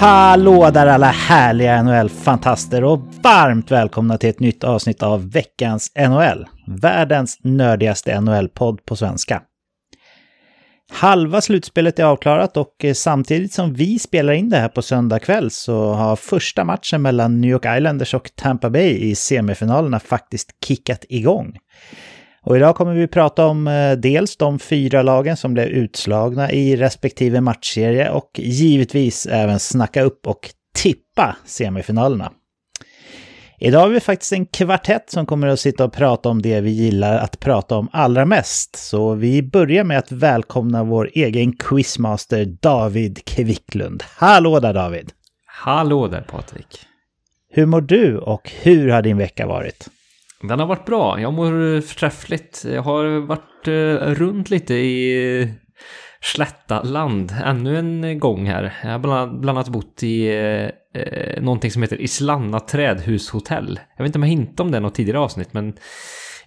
Hallå där alla härliga NHL-fantaster och varmt välkomna till ett nytt avsnitt av veckans NHL. Världens nördigaste NHL-podd på svenska. Halva slutspelet är avklarat och eh, samtidigt som vi spelar in det här på söndag kväll så har första matchen mellan New York Islanders och Tampa Bay i semifinalerna faktiskt kickat igång. Och idag kommer vi prata om eh, dels de fyra lagen som blev utslagna i respektive matchserie och givetvis även snacka upp och tippa semifinalerna. Idag har vi faktiskt en kvartett som kommer att sitta och prata om det vi gillar att prata om allra mest. Så vi börjar med att välkomna vår egen quizmaster David Kvicklund. Hallå där David! Hallå där Patrik! Hur mår du och hur har din vecka varit? Den har varit bra. Jag mår förträffligt. Jag har varit uh, runt lite i uh, Slättaland ännu en gång här. Jag har bland, annat bott i uh, någonting som heter Islanna trädhushotell. Jag vet inte om jag hintade om det i något tidigare avsnitt, men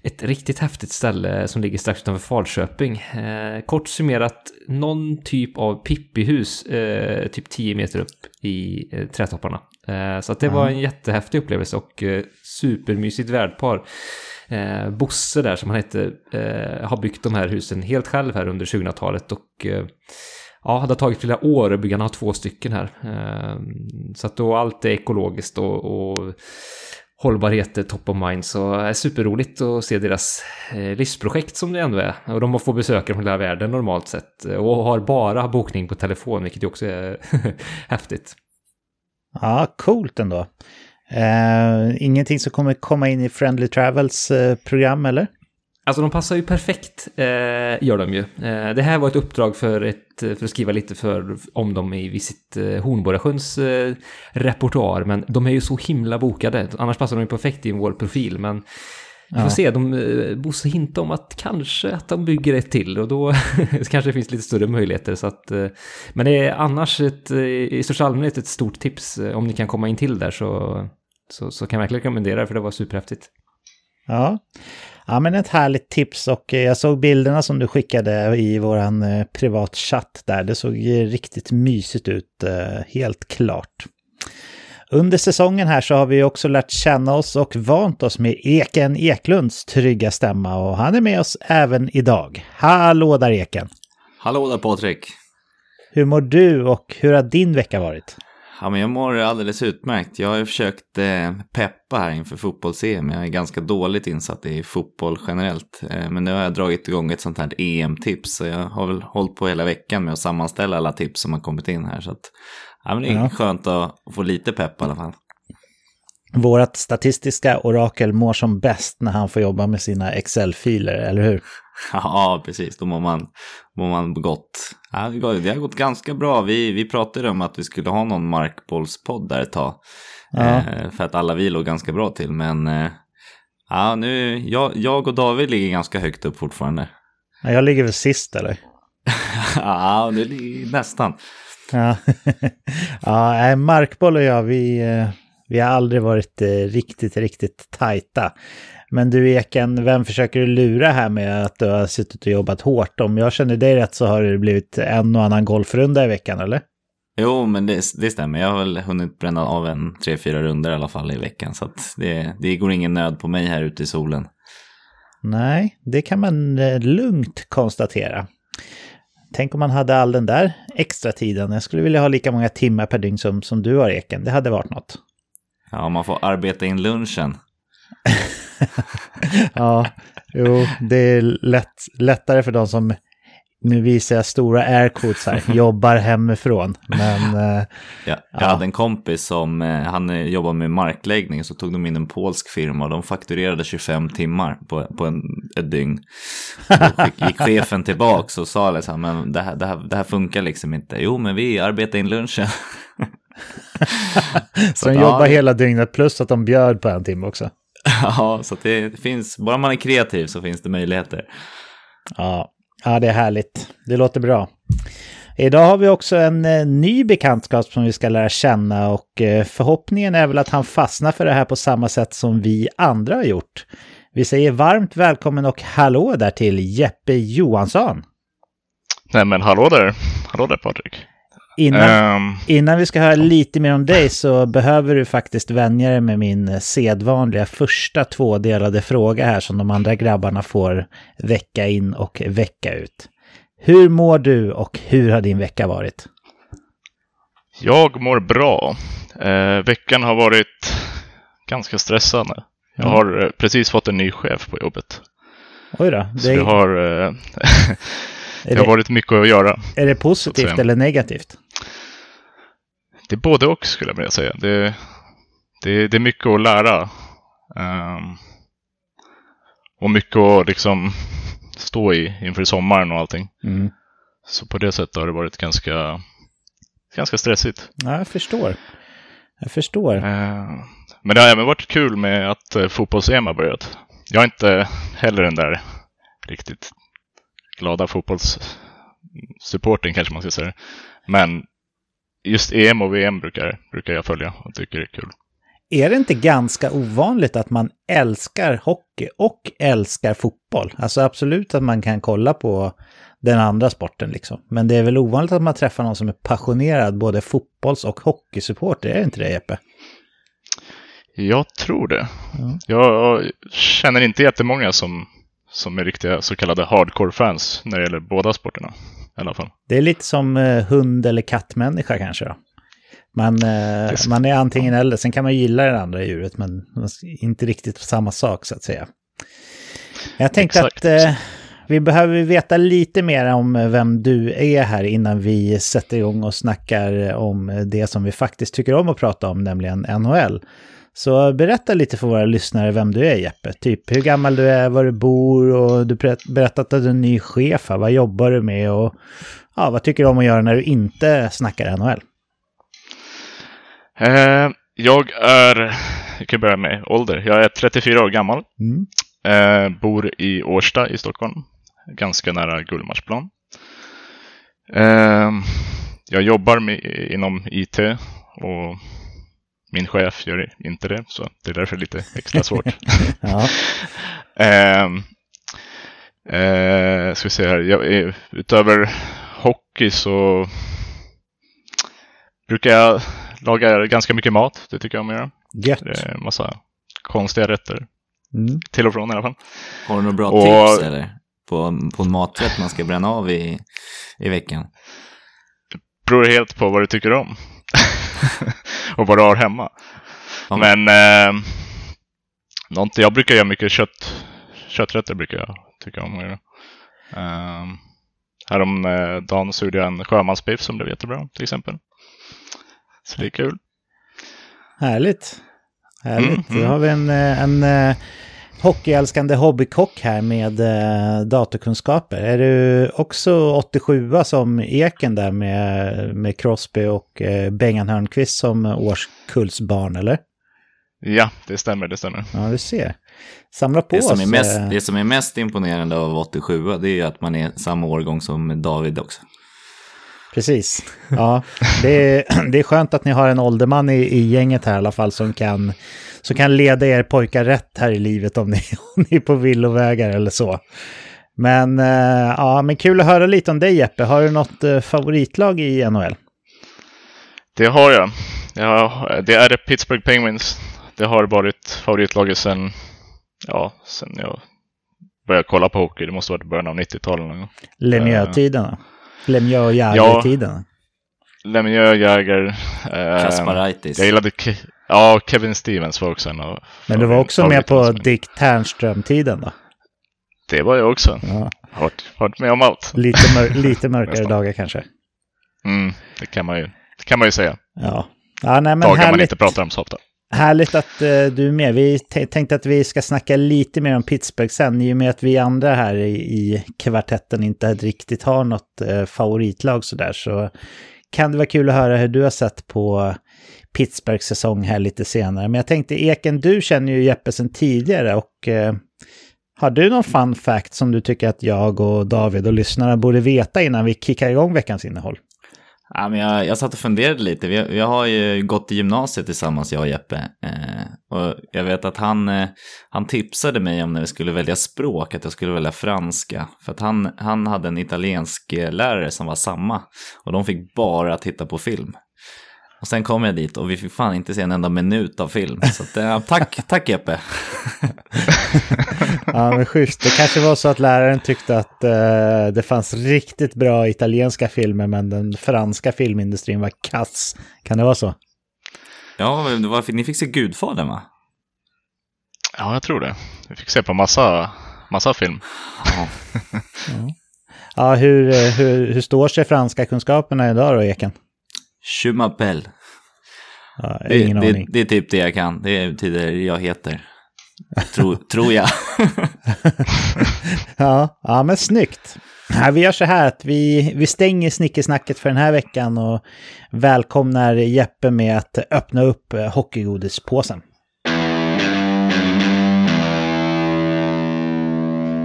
ett riktigt häftigt ställe som ligger strax utanför Falköping. Eh, kort summerat, någon typ av pippihus, eh, typ 10 meter upp i eh, trädtopparna. Eh, så att det var en jättehäftig upplevelse och eh, supermysigt värdpar. Eh, Bosse där som han hette eh, har byggt de här husen helt själv här under 2000-talet och eh, ja, det har tagit flera år att bygga, han har två stycken här. Eh, så att då allt är ekologiskt och, och hållbarhet är top of mind så det är superroligt att se deras eh, livsprojekt som det ändå är. Och de får besökare från hela världen normalt sett och har bara bokning på telefon vilket ju också är häftigt. Ja, coolt ändå. Uh, ingenting som kommer komma in i Friendly Travels uh, program eller? Alltså de passar ju perfekt, eh, gör de ju. Eh, det här var ett uppdrag för, ett, för att skriva lite för, om dem i Visit eh, Hornborgasjöns eh, repertoar, men de är ju så himla bokade. Annars passar de ju perfekt i vår profil, men vi får ja. se. De, eh, Bosse hintar om att kanske att de bygger ett till och då kanske det finns lite större möjligheter. Så att, eh, men det är annars ett, eh, i största allmänhet ett stort tips. Om ni kan komma in till där så, så, så kan jag verkligen rekommendera det för det var superhäftigt. Ja. Ja, men ett härligt tips och jag såg bilderna som du skickade i våran privatchatt där. Det såg riktigt mysigt ut, helt klart. Under säsongen här så har vi också lärt känna oss och vant oss med Eken Eklunds trygga stämma och han är med oss även idag. Hallå där Eken! Hallå där Patrik! Hur mår du och hur har din vecka varit? Ja, men jag mår alldeles utmärkt. Jag har ju försökt eh, peppa här inför fotbolls-EM. Jag är ganska dåligt insatt i fotboll generellt. Eh, men nu har jag dragit igång ett sånt här EM-tips. Så jag har väl hållit på hela veckan med att sammanställa alla tips som har kommit in här. Så att Ja, men det är ja. skönt att få lite pepp i alla fall. Vårat statistiska orakel mår som bäst när han får jobba med sina Excel-filer, eller hur? Ja, precis. Då mår man, mår man gott. Ja, det har gått ganska bra. Vi, vi pratade om att vi skulle ha någon markbollspodd där ett tag. Ja. Eh, för att alla vi låg ganska bra till. Men eh, ja, nu, jag, jag och David ligger ganska högt upp fortfarande. Ja, jag ligger väl sist eller? ja, det är nästan. Ja, ja Markboll och jag, vi, eh, vi har aldrig varit eh, riktigt, riktigt tajta. Men du Eken, vem försöker du lura här med att du har suttit och jobbat hårt? Om jag känner dig rätt så har det blivit en och annan golfrunda i veckan, eller? Jo, men det, det stämmer. Jag har väl hunnit bränna av en tre, fyra runder i alla fall i veckan. Så det, det går ingen nöd på mig här ute i solen. Nej, det kan man eh, lugnt konstatera. Tänk om man hade all den där extra tiden. Jag skulle vilja ha lika många timmar per dygn som, som du har Eken. Det hade varit något. Ja, man får arbeta in lunchen. ja, jo, det är lätt, lättare för de som nu visar jag stora airquotes här, jobbar hemifrån. Men, eh, ja, jag ja. hade en kompis som, eh, han eh, jobbar med markläggning, så tog de in en polsk firma och de fakturerade 25 timmar på, på en, ett dygn. Då gick chefen tillbaka och sa liksom, men det här, det, här, det här funkar liksom inte. Jo, men vi arbetar in lunchen. så de jobbar ja. hela dygnet plus att de bjöd på en timme också. ja, så det finns, bara man är kreativ så finns det möjligheter. Ja, Ja, det är härligt. Det låter bra. Idag har vi också en eh, ny bekantskap som vi ska lära känna och eh, förhoppningen är väl att han fastnar för det här på samma sätt som vi andra har gjort. Vi säger varmt välkommen och hallå där till Jeppe Johansson. Nej men hallå där! Hallå där Patrik! Innan, Ehm, innan vi ska höra lite mer om dig så behöver du faktiskt vänja dig med min sedvanliga första tvådelade fråga här som de andra grabbarna får vecka in och vecka ut. Hur mår du och hur har din vecka varit? jag mår bra. Eh, veckan har varit ganska stressande. Jag Mm. har eh, precis fått en ny chef på jobbet. Oj då, det, det har, eh, är, det har varit mycket att göra. är det positivt eller negativt? Det är både och skulle jag vilja säga. Det, det, det är mycket att lära. Ehm, och mycket att liksom stå i inför sommaren och allting. Mm. Så på det sättet har det varit ganska, ganska stressigt. Ja, jag förstår. Jag förstår. Eh, Men det har även varit kul med att eh, fotbolls-EM har börjat. Jag är inte heller den där riktigt glada fotbollssupporten kanske man ska säga. Men just EM och VM brukar, brukar jag följa och tycker det är kul. Är det inte ganska ovanligt att man älskar hockey och älskar fotboll? Alltså absolut att man kan kolla på den andra sporten liksom. Men det är väl ovanligt att man träffar någon som är passionerad både fotbolls och hockeysupporter, är det inte det Jeppe? Jag tror det. Ja. Jag känner inte jättemånga som, som är riktiga så kallade hardcore-fans när det gäller båda sporterna. I alla fall. Det är lite som eh, hund eller kattmänniska kanske då. Man, eh, är- man är antingen eller, sen kan man gilla det andra djuret men inte riktigt samma sak så att säga. Jag tänkte Exakt. att eh, vi behöver veta lite mer om vem du är här innan vi sätter igång och snackar om det som vi faktiskt tycker om att prata om, nämligen NHL. Så berätta lite för våra lyssnare vem du är Jeppe. Typ hur gammal du är, var du bor och du berätt- berättat att du är en ny chef här. Vad jobbar du med och ja, vad tycker du om att göra när du inte snackar NHL? Eh, jag är, jag kan börja med ålder. Jag är 34 år gammal. Mm. Eh, bor i Årsta i Stockholm. Ganska nära Gullmarsplan. Eh, jag jobbar med, inom IT och min chef gör inte det, så det är därför lite extra svårt. Ja, Ehm, eh, ska vi se här. Jag är, utöver hockey så brukar jag laga ganska mycket mat. Det tycker jag om att göra. gött. Det är en massa konstiga rätter. Mm. Till och från i alla fall. Har du några bra Och- tips eller? På, på en maträtt man ska bränna av i, i veckan? Beror helt på vad du tycker om. och vad du har hemma. Ja. Men eh, någonting, jag brukar göra mycket kött, kötträtter brukar jag tycka om att göra. Eh, Häromdagen så gjorde jag en sjömansbiff som blev jättebra till exempel. Så det är kul. Härligt. Härligt. Mm, mm. Då har vi en, eh, en eh, hockeyälskande hobbykock här med eh, datorkunskaper. Är du också 87 som Eken där med, med Crosby och eh, Bengan Hörnqvist som årskullsbarn eller? Ja, det stämmer, det stämmer. Ja, du ser. Samla på Det som, oss. är mest, eh, det som är mest imponerande av 87 det är att man är samma årgång som David också. Precis. Ja, det är, det är skönt att ni har en ålderman i, i gänget här i alla fall som kan, som kan leda er pojkar rätt här i livet om ni, om ni är på villovägar eller så. Men, eh, ja, men kul att höra lite om dig Jeppe. Har du något eh, favoritlag i NHL? Det har jag. Ja, det är Pittsburgh Penguins. Det har varit favoritlaget sedan, ja, sen jag började kolla på hockey. Det måste ha varit början av 90-talet. någon gång. Lemieux-tiderna? Lemieux och Ja. Jäger-tiderna? Lemieux, Jäger. Eh, Kasparaitis. jag gillade ja, Kevin Stevens var också en av Men du var också med på. Dick Ternström-tiden då? Det var jag också. Ja, varit, med om allt. lite, mör lite mörkare dagar kanske. Mm, det kan man ju, det kan man ju säga. Ja, ja nej, men Dagar man härligt. inte pratar om så ofta. Härligt att eh, du är med. Vi tänkte att vi ska snacka lite mer om Pittsburgh sen. I och med att vi andra här i, i kvartetten inte riktigt har något eh, favoritlag sådär så kan det vara kul att höra hur du har sett på Pittsburghs säsong här lite senare. Men jag tänkte Eken, du känner ju Jeppe sedan tidigare och eh, har du någon fun fact som du tycker att jag och David och lyssnarna borde veta innan vi kickar igång veckans innehåll? Ja, men jag, jag satt och funderade lite. Vi, vi har ju gått i gymnasiet tillsammans, jag och Jeppe. Eh, och jag vet att han, eh, han tipsade mig om när vi skulle välja språk, att jag skulle välja franska. För att han, han hade en italiensk eh, lärare som var samma. Och de fick bara titta på film. Och sen kom jag dit och vi fick fan inte se en enda minut av film. Så att, eh, tack, tack Jeppe. ja, men schysst. Det kanske var så att läraren tyckte att eh, det fanns riktigt bra italienska filmer, men den franska filmindustrin var kass. Kan det vara så? Ja, det var, ni fick se Gudfadern va? Ja, jag tror det. Vi fick se på massa, massa film. Ja, ja hur, eh, hur, hur står sig franska kunskaperna idag då, Eken? M'appelle. Ja, det. Det, det, är typ det jag kan. Det betyder jag heter. Tro, tror jag. ja, ja, men snyggt. Ja, vi gör så här att vi, vi stänger snickesnacket för den här veckan och välkomnar Jeppe med att öppna upp eh, hockeygodispåsen.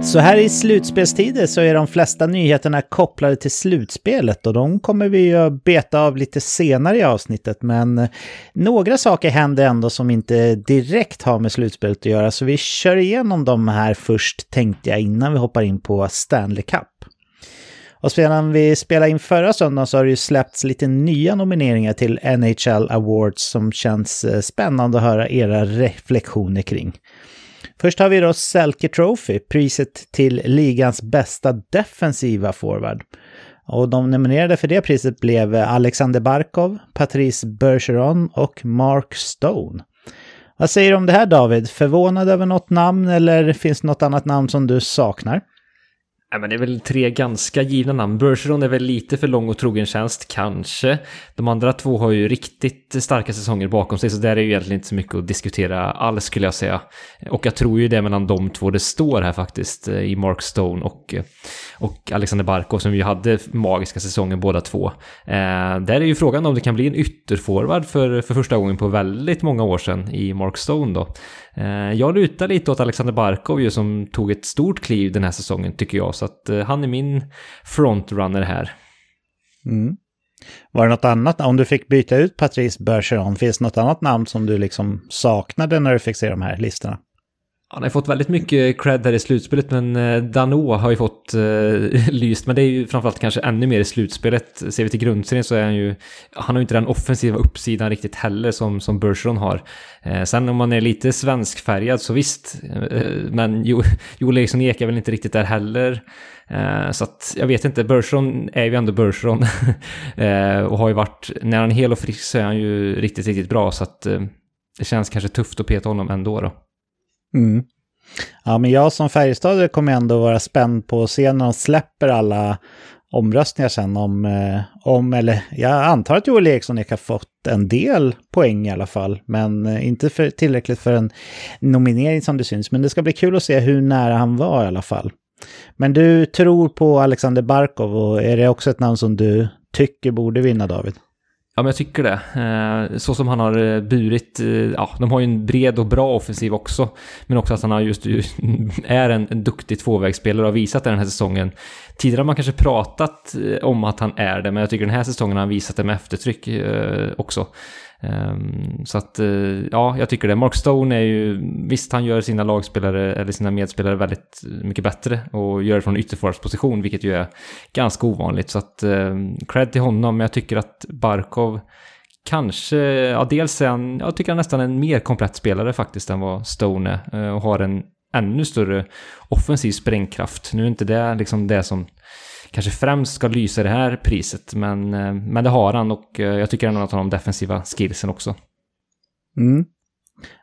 Så här i slutspelstider så är de flesta nyheterna kopplade till slutspelet och de kommer vi att beta av lite senare i avsnittet. Men eh, några saker händer ändå som inte direkt har med slutspelet att göra så vi kör igenom de här först tänkte jag innan vi hoppar in på Stanley Cup. Och sedan vi spelade in förra söndagen så har det ju släppts lite nya nomineringar till NHL Awards som känns eh, spännande att höra era reflektioner kring. Först har vi då Selke Trophy, priset till ligans bästa defensiva forward. Och de nominerade för det priset blev Alexander Barkov, Patrice Bergeron och Mark Stone. Vad säger du om det här David? Förvånad över något namn eller finns det något annat namn som du saknar? Ja men det är väl tre ganska givna namn. Bergeron är väl lite för lång och trogen tjänst, kanske. De andra två har ju riktigt starka säsonger bakom sig, så där är ju egentligen inte så mycket att diskutera alls skulle jag säga. Och jag tror ju det är mellan de två det står här faktiskt, eh, i Mark Stone och, eh, och Alexander Barkov som ju hade magiska säsonger båda två. Eh, där är ju frågan om det kan bli en ytterforward för, för första gången på väldigt många år sedan i Mark Stone då. Eh, jag lutar lite åt Alexander Barkov ju som tog ett stort kliv den här säsongen tycker jag. Så att eh, han är min frontrunner här. Mm. Var det något annat, om du fick byta ut Patrice Bergeron, finns det något annat namn som du liksom saknade när du fick se de här listorna? Han har fått väldigt mycket cred här i slutspelet, men eh, Dano har ju fått uh, lyst. Men det är ju framförallt kanske ännu mer i slutspelet. Ser vi till grundserien så är han ju... Han har ju inte den offensiva uppsidan riktigt heller som, som Bergeron har. Uh, sen om man är lite svenskfärgad så visst. Uh, men jo, Joel Eriksson Ek är väl inte riktigt där heller. Så att jag vet inte, Bergeron är ju ändå Bergeron. och har ju varit, när han är hel och frisk så är han ju riktigt, riktigt bra. Så att det känns kanske tufft att peta honom ändå då. Mm. Ja, men jag som Färjestad kommer ändå vara spänd på att se när de släpper alla omröstningar sen om, eh, om eller jag antar att Joel Eriksson har fått en del poäng i alla fall, men eh, inte för, tillräckligt för en nominering som det syns. Men det ska bli kul att se hur nära han var i alla fall. Men du tror på Alexander Barkov och är det också ett namn som du tycker borde vinna David? Ja, men jag tycker det. Eh, så som han har eh, burit, eh, ja, de har ju en bred och bra offensiv också. Men också att han har just, är en, en duktig tvåvägsspelare och har visat det den här säsongen. Tidigare har man kanske pratat om att han är det, men jag tycker den här säsongen har han visat det med eftertryck också. Um, så att, uh, ja, jag tycker det. Mark Stone är ju, visst han gör sina lagspelare, eller sina medspelare väldigt mycket bättre och gör det från ytterforwardsposition, vilket ju är ganska ovanligt. Så att, ehm, cred till honom, men jag tycker att Barkov kanske, ja dels är han, jag tycker han nästan är en mer komplett spelare faktiskt än vad Stone är uh, och har en ännu större offensiv sprängkraft. Nu är inte det liksom det som kanske främst ska lysa i det här priset. Men, eh, men det har han och eh, jag tycker ändå att han har de defensiva skillsen också. Mm.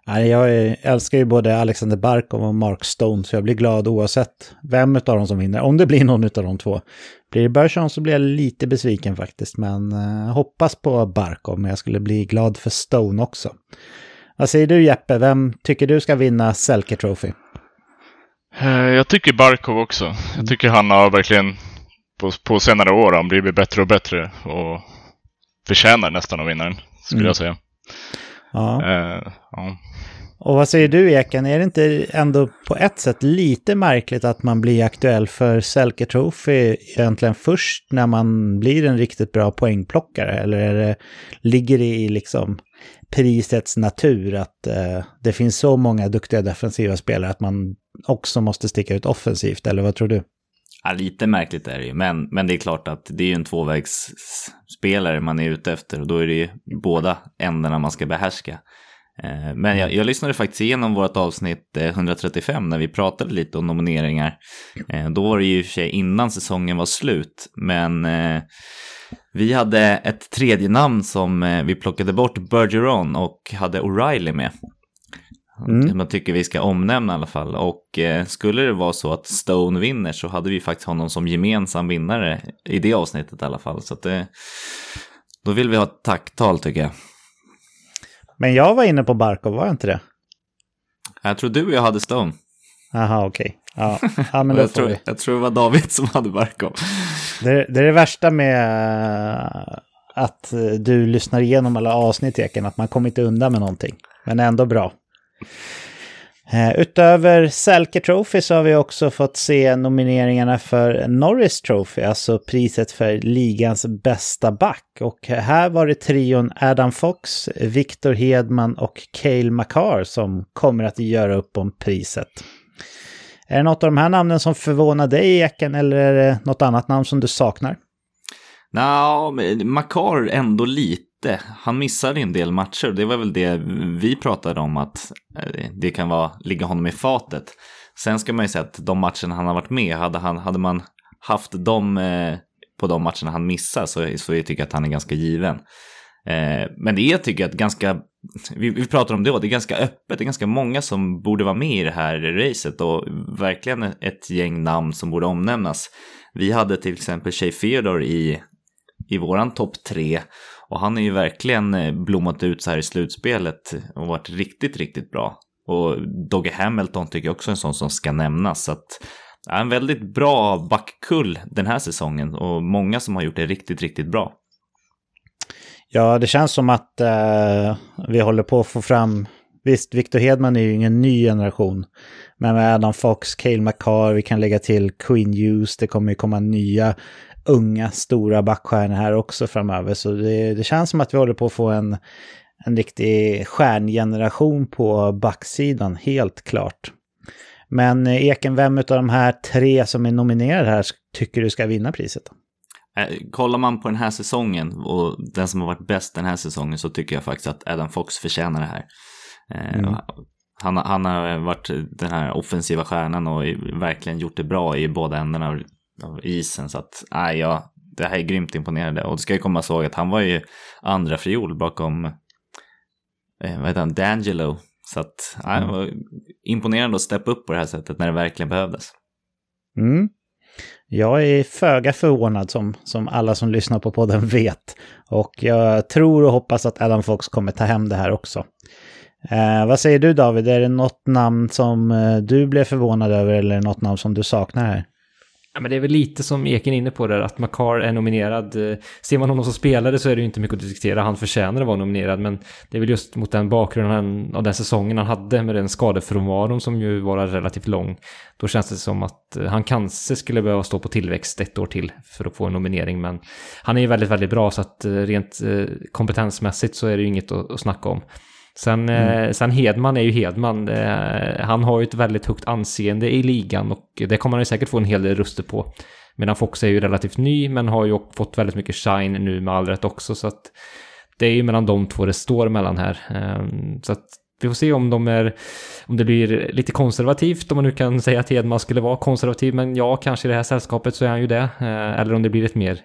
Jag älskar ju både Alexander Barkov och Mark Stone, så jag blir glad oavsett vem av dem som vinner. Om det blir någon av de två. Blir det Bergeron så blir jag lite besviken faktiskt, men jag eh, hoppas på Barkov, men jag skulle bli glad för Stone också. Vad säger du Jeppe, vem tycker du ska vinna Selke Trophy? Jag tycker Barkov också. Jag tycker han har verkligen på, på senare år har han blivit bättre och bättre och förtjänar nästan att vinna den, skulle mm. jag säga. Ja. Uh, ja. Och vad säger du Eken, är det inte ändå på ett sätt lite märkligt att man blir aktuell för Selke Trophy egentligen först när man blir en riktigt bra poängplockare? Eller är det, ligger det i liksom prisets natur att eh, det finns så många duktiga defensiva spelare att man också måste sticka ut offensivt, eller vad tror du? Ja, lite märkligt är det ju, men, men det är klart att det är ju en tvåvägsspelare man är ute efter och då är det ju båda ändarna man ska behärska. Eh, men jag, jag, lyssnade faktiskt igenom vårt avsnitt eh, 135 när vi pratade lite om nomineringar. Eh, då var det ju i och för sig innan säsongen var slut, men vi hade ett tredje namn som vi plockade bort, Bergeron, och hade O'Reilly med. Mm. Man tycker vi ska omnämna i alla fall. Och eh, skulle det vara så att Stone vinner så hade vi faktiskt honom som gemensam vinnare i det avsnittet i alla fall. Så att det, då vill vi ha ett tacktal tycker jag. Men jag var inne på Barkov, var jag inte det? Jag tror du och jag hade Stone. Jaha, okej. Okay. Ja. ja, men jag, tror, vi. jag tror det var David som hade Barkov. Det, det är det värsta med eh, att du lyssnar igenom alla avsnitt, Eken, att man kommer inte undan med någonting. Men ändå bra. Eh, utöver Selke Trophy så har vi också fått se nomineringarna för Norris Trophy, alltså priset för ligans bästa back. Och här var det trion Adam Fox, Victor Hedman och Cale Makar som kommer att göra upp om priset. Är det något av de här namnen som förvånar dig, Eken, eller är det något annat namn som du saknar? Nja, no, Makar ändå lite inte. Han missade en del matcher. Det var väl det vi pratade om att eh, det kan vara, ligga honom i fatet. Sen ska man ju säga att de matcherna han har varit med, hade, han, hade man haft dem eh, på de matcherna han missar så, så jag tycker jag att han är ganska given. Eh, men det är, jag tycker att ganska, vi, vi pratar om det, det är ganska öppet, det är ganska många som borde vara med i det här racet och verkligen ett gäng namn som borde omnämnas. Vi hade till exempel Shay Theodore i, i våran topp tre och han är ju verkligen eh, blommat ut så här i slutspelet och varit riktigt, riktigt bra. Och Dogge Hamilton tycker jag också är en sån som ska nämnas. Så att, ja, en väldigt bra backkull den här säsongen och många som har gjort det riktigt, riktigt bra. Ja, det känns som att eh, vi håller på att få fram... Visst, Victor Hedman är ju ingen ny generation. Men med Adam Fox, Cale McCarr, vi kan lägga till Queen Hughes, det kommer ju komma nya unga stora backstjärnor här också framöver. Så det, det, känns som att vi håller på att få en, en riktig stjärngeneration på backsidan, helt klart. Men eh, Eken, vem av de här tre som är nominerade här tycker du ska vinna priset? Eh, kollar man på den här säsongen och den som har varit bäst den här säsongen så tycker jag faktiskt att Adam Fox förtjänar det här. Eh, mm. Han, han, har varit den här offensiva stjärnan och verkligen gjort det bra i båda ändarna av isen. Så att, nej, ja, det här är grymt imponerande. Och det ska ju komma ihåg att han var ju andra fiol bakom, eh, vad heter han, D'Angelo. Så att, nej, det var imponerande att steppa upp på det här sättet när det verkligen behövdes. Mm. Jag är föga förvånad som, som alla som lyssnar på podden vet. Och jag tror och hoppas att Adam Fox kommer ta hem det här också. Eh, vad säger du David, är det något namn som eh, du blev förvånad över eller något namn som du saknar här? Ja, men det är väl lite som Eken inne på där, att Makar är nominerad. Eh, ser man honom som spelare så är det ju inte mycket att diskutera. Han förtjänar att vara nominerad, men det är väl just mot den bakgrunden av den säsongen han hade med den skadefrånvaron som ju var relativt lång. Då känns det som att eh, han kanske skulle behöva stå på tillväxt ett år till för att få en nominering, men han är ju väldigt, väldigt bra så att eh, rent kompetensmässigt så är det ju inget att snacka om. Sen, mm. eh, sen Hedman är ju Hedman. Eh, han har ju ett väldigt högt anseende i ligan och det kommer han ju säkert få en hel del röster på. Medan Fox är ju relativt ny men har ju fått väldigt mycket shine nu med all rätt också. Så att det är ju mellan de två det står mellan här. Eh, så att vi får se om de är, om det blir lite konservativt, om man nu kan säga att Hedman skulle vara konservativ, men ja, kanske i det här sällskapet så är han ju det. Eh, eller om det blir ett mer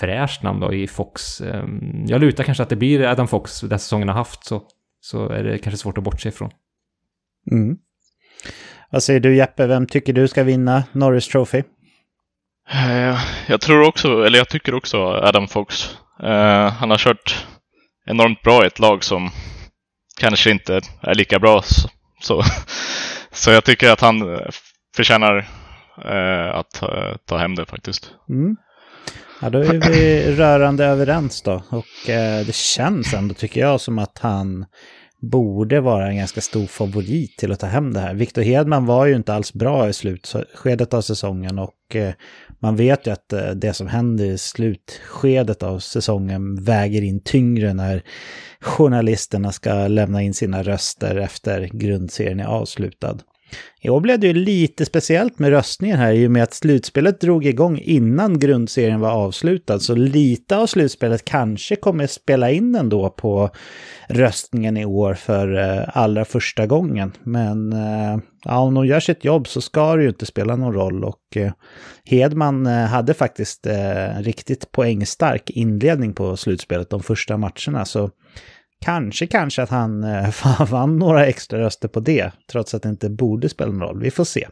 fräscht namn då i Fox. Ehm, jag lutar kanske att det blir Adam Fox den säsongen har haft, så så är det kanske svårt att bortse ifrån. Mm. Vad säger du Jeppe, vem tycker du ska vinna Norris Trophy? Eh, jag tror också, eller jag tycker också Adam Fox. Uh, han har kört enormt bra i ett lag som kanske inte är lika bra. Så, så jag tycker att han förtjänar uh, att ta, ta hem det faktiskt. Mm. Ja, då är vi rörande överens då. Och eh, det känns ändå, tycker jag, som att han borde vara en ganska stor favorit till att ta hem det här. Victor Hedman var ju inte alls bra i slutskedet av säsongen och eh, man vet ju att eh, det som händer i slutskedet av säsongen väger in tyngre när journalisterna ska lämna in sina röster efter grundserien är avslutad. I år blev det ju lite speciellt med röstningen här i och med att slutspelet drog igång innan grundserien var avslutad. Så lite av slutspelet kanske kommer spela in ändå på röstningen i år för eh, allra första gången. Men eh, ja, om de gör sitt jobb så ska det ju inte spela någon roll. Och eh, Hedman hade faktiskt riktigt poängstark inledning på slutspelet de första matcherna. Så Kanske, kanske att han eh, vann några extra röster på det, trots att det inte borde spela någon roll. Vi får se.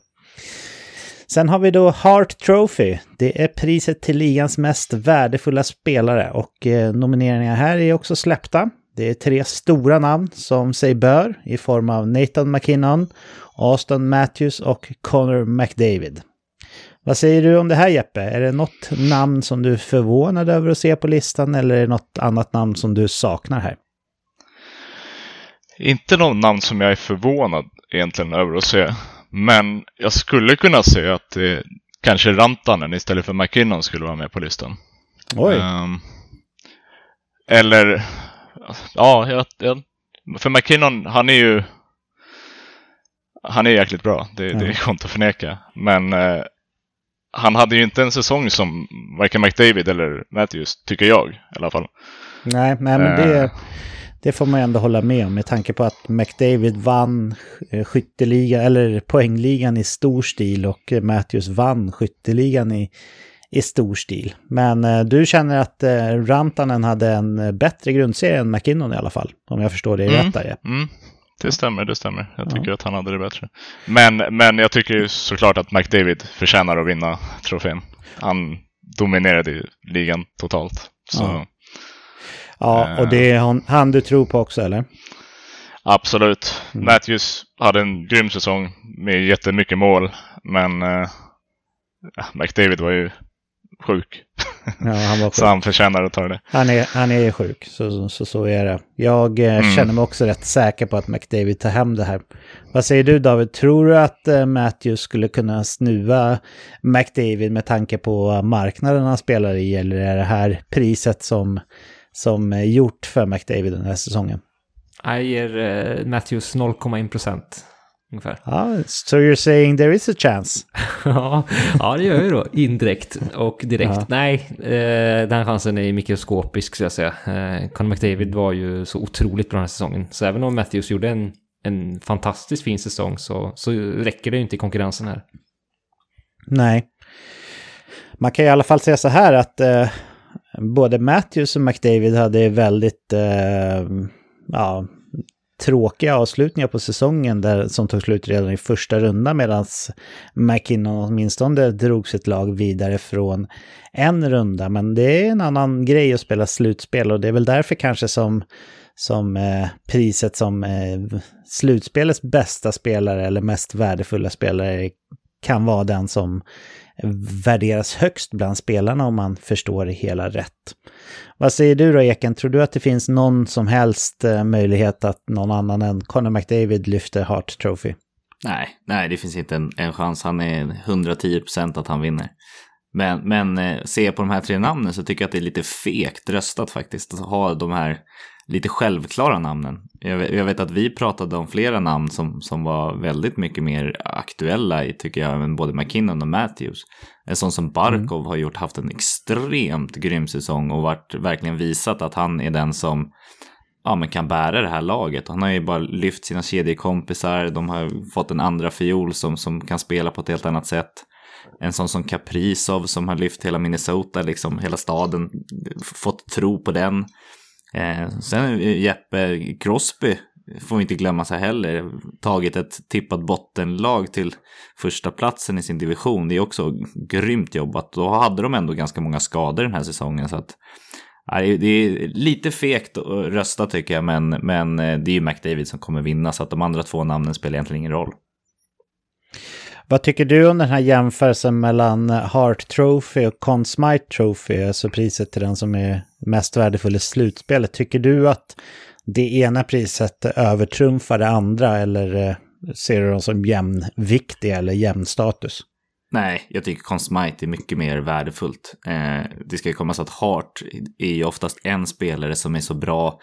Sen har vi då Hart Trophy. Det är priset till ligans mest värdefulla spelare och eh, nomineringar här är också släppta. Det är tre stora namn som sig bör i form av Nathan McKinnon, Austin Matthews och Connor McDavid. Vad säger du om det här Jeppe? Är det något namn som du är förvånad över att se på listan eller är det något annat namn som du saknar här? Inte någon namn som jag är förvånad egentligen över att se. Men jag skulle kunna se att det kanske Rantanen istället för McKinnon skulle vara med på listan. Oj. Um, eller, ja, jag, jag, för McKinnon, han är ju han är jäkligt bra, det, mm. det går inte att förneka. Men eh, han hade ju inte en säsong som varken McDavid eller Matthews, tycker jag i alla fall. Nej, nej men det, uh, det får man ändå hålla med om med tanke på att McDavid vann eh, skytteligan, eller poängligan i stor stil och Matthews vann skytteligan i, i stor stil. Men eh, du känner att eh, Rantanen hade en bättre grundserie än McKinnon i alla fall, om jag förstår det mm. rätt där. Mm. Det stämmer, det stämmer. Jag tycker ja. att han hade det bättre. Men, men jag tycker såklart att McDavid förtjänar att vinna trofén. Han dominerade ligan totalt. Så. Ja. Ja, och det är han, han du tror på också, eller? Absolut. Mm. Matthews hade en grym säsong med jättemycket mål, men uh, McDavid var ju sjuk. Ja, han var sjuk. så han förtjänar att ta det. Han är, han är sjuk, så, så, så är det. Jag eh, mm. känner mig också rätt säker på att McDavid tar hem det här. Vad säger du David? Tror du att eh, Matthews skulle kunna snuva McDavid med tanke på marknaden han spelar i? Eller är det här priset som som gjort för McDavid den här säsongen. Jag ger uh, Matthews 0,1 procent. Ungefär. Ja, so you're saying there is a chance? ja, ja, det gör jag då. Indirekt och direkt. Ja. Nej, eh, den chansen är mikroskopisk ska jag säga. Eh, Conor McDavid var ju så otroligt bra den här säsongen. Så även om Matthews gjorde en, en fantastiskt fin säsong så, så räcker det ju inte i konkurrensen här. Nej. Man kan i alla fall säga så här att eh, både Matthews och McDavid hade väldigt eh, ja, tråkiga avslutningar på säsongen där, som tog slut redan i första rundan medan McKinnon åtminstone drog sitt lag vidare från en runda. Men det är en annan grej att spela slutspel och det är väl därför kanske som, som eh, priset som eh, slutspelets bästa spelare eller mest värdefulla spelare kan vara den som värderas högst bland spelarna om man förstår det hela rätt. Vad säger du då Eken, tror du att det finns någon som helst eh, möjlighet att någon annan än Conor McDavid lyfter Hart Trophy? Nej, nej det finns inte en, en chans. Han är 110 procent att han vinner. Men, men eh, ser jag på de här tre namnen så tycker jag att det är lite fegt röstat faktiskt. Att ha de här lite självklara namnen. Jag vet, jag vet, att vi pratade om flera namn som, som var väldigt mycket mer aktuella i, tycker jag, än både McKinnon och Matthews. En sån som Barkov mm. har gjort, haft en extremt grym säsong och varit, verkligen visat att han är den som ja, men kan bära det här laget. Han har ju bara lyft sina kedjekompisar, de har fått en andra fiol som, som kan spela på ett helt annat sätt. En sån som Kaprizov som har lyft hela Minnesota, liksom hela staden, fått tro på den. Eh, sen eh, Jeppe Crosby får vi inte glömma sig heller, tagit ett tippat bottenlag till första platsen i sin division. Det är också grymt jobbat. Då hade de ändå ganska många skador den här säsongen. Så att, det är lite fegt att rösta tycker jag, men, men eh, det är ju McDavid som kommer vinna, så att de andra två namnen spelar egentligen ingen roll. Vad tycker du om den här jämförelsen mellan Hart Trophy och Conn Smythe Trophy, alltså priset till den som är mest värdefull i slutspelet? Tycker du att det ena priset övertrumfar det andra eller eh, ser du dem som jämnviktiga eller jämn status? Nej, jag tycker Consmite är mycket mer värdefullt. Eh, det ska ju komma så att Hart är ju oftast en spelare som är så bra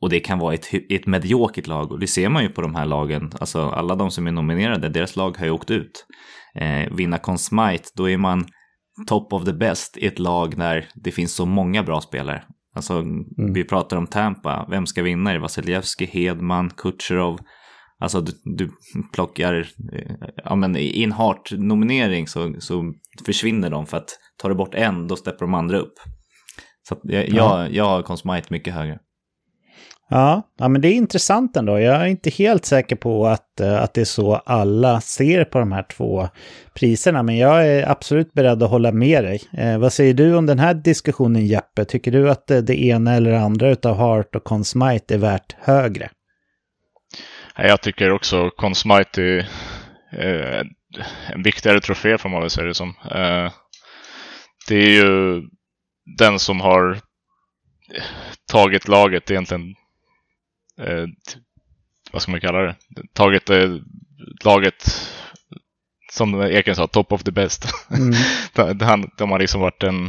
och det kan vara ett, ett mediokert lag och det ser man ju på de här lagen. Alltså alla de som är nominerade, deras lag har ju åkt ut. Eh, vinna Consmite, då är man top of the best i ett lag där det finns så många bra spelare. Alltså, mm. vi pratar om Tampa, vem ska vinna? Är det Vasilevski, Hedman, Kutjerov? Alltså du, du plockar, eh, ja men i en Hart-nominering så, så försvinner de för att tar du bort en då steppar de andra upp. Så jag, ja. jag, jag har Consmite mycket högre. Ja, ja, men det är intressant ändå. Jag är inte helt säker på att, eh, att det är så alla ser på de här två priserna, men jag är absolut beredd att hålla med dig. Eh, vad säger du om den här diskussionen Jeppe? Tycker du att det, det ena eller andra utav Heart och Consmite är värt högre? Jag tycker också Consmite är eh, en viktigare trofé får man väl säga det som. Eh, det är ju den som har tagit laget egentligen eh, vad ska man kalla det? Tagit eh, laget, som Eken sa, top of the best. Mm. de, de har liksom varit en,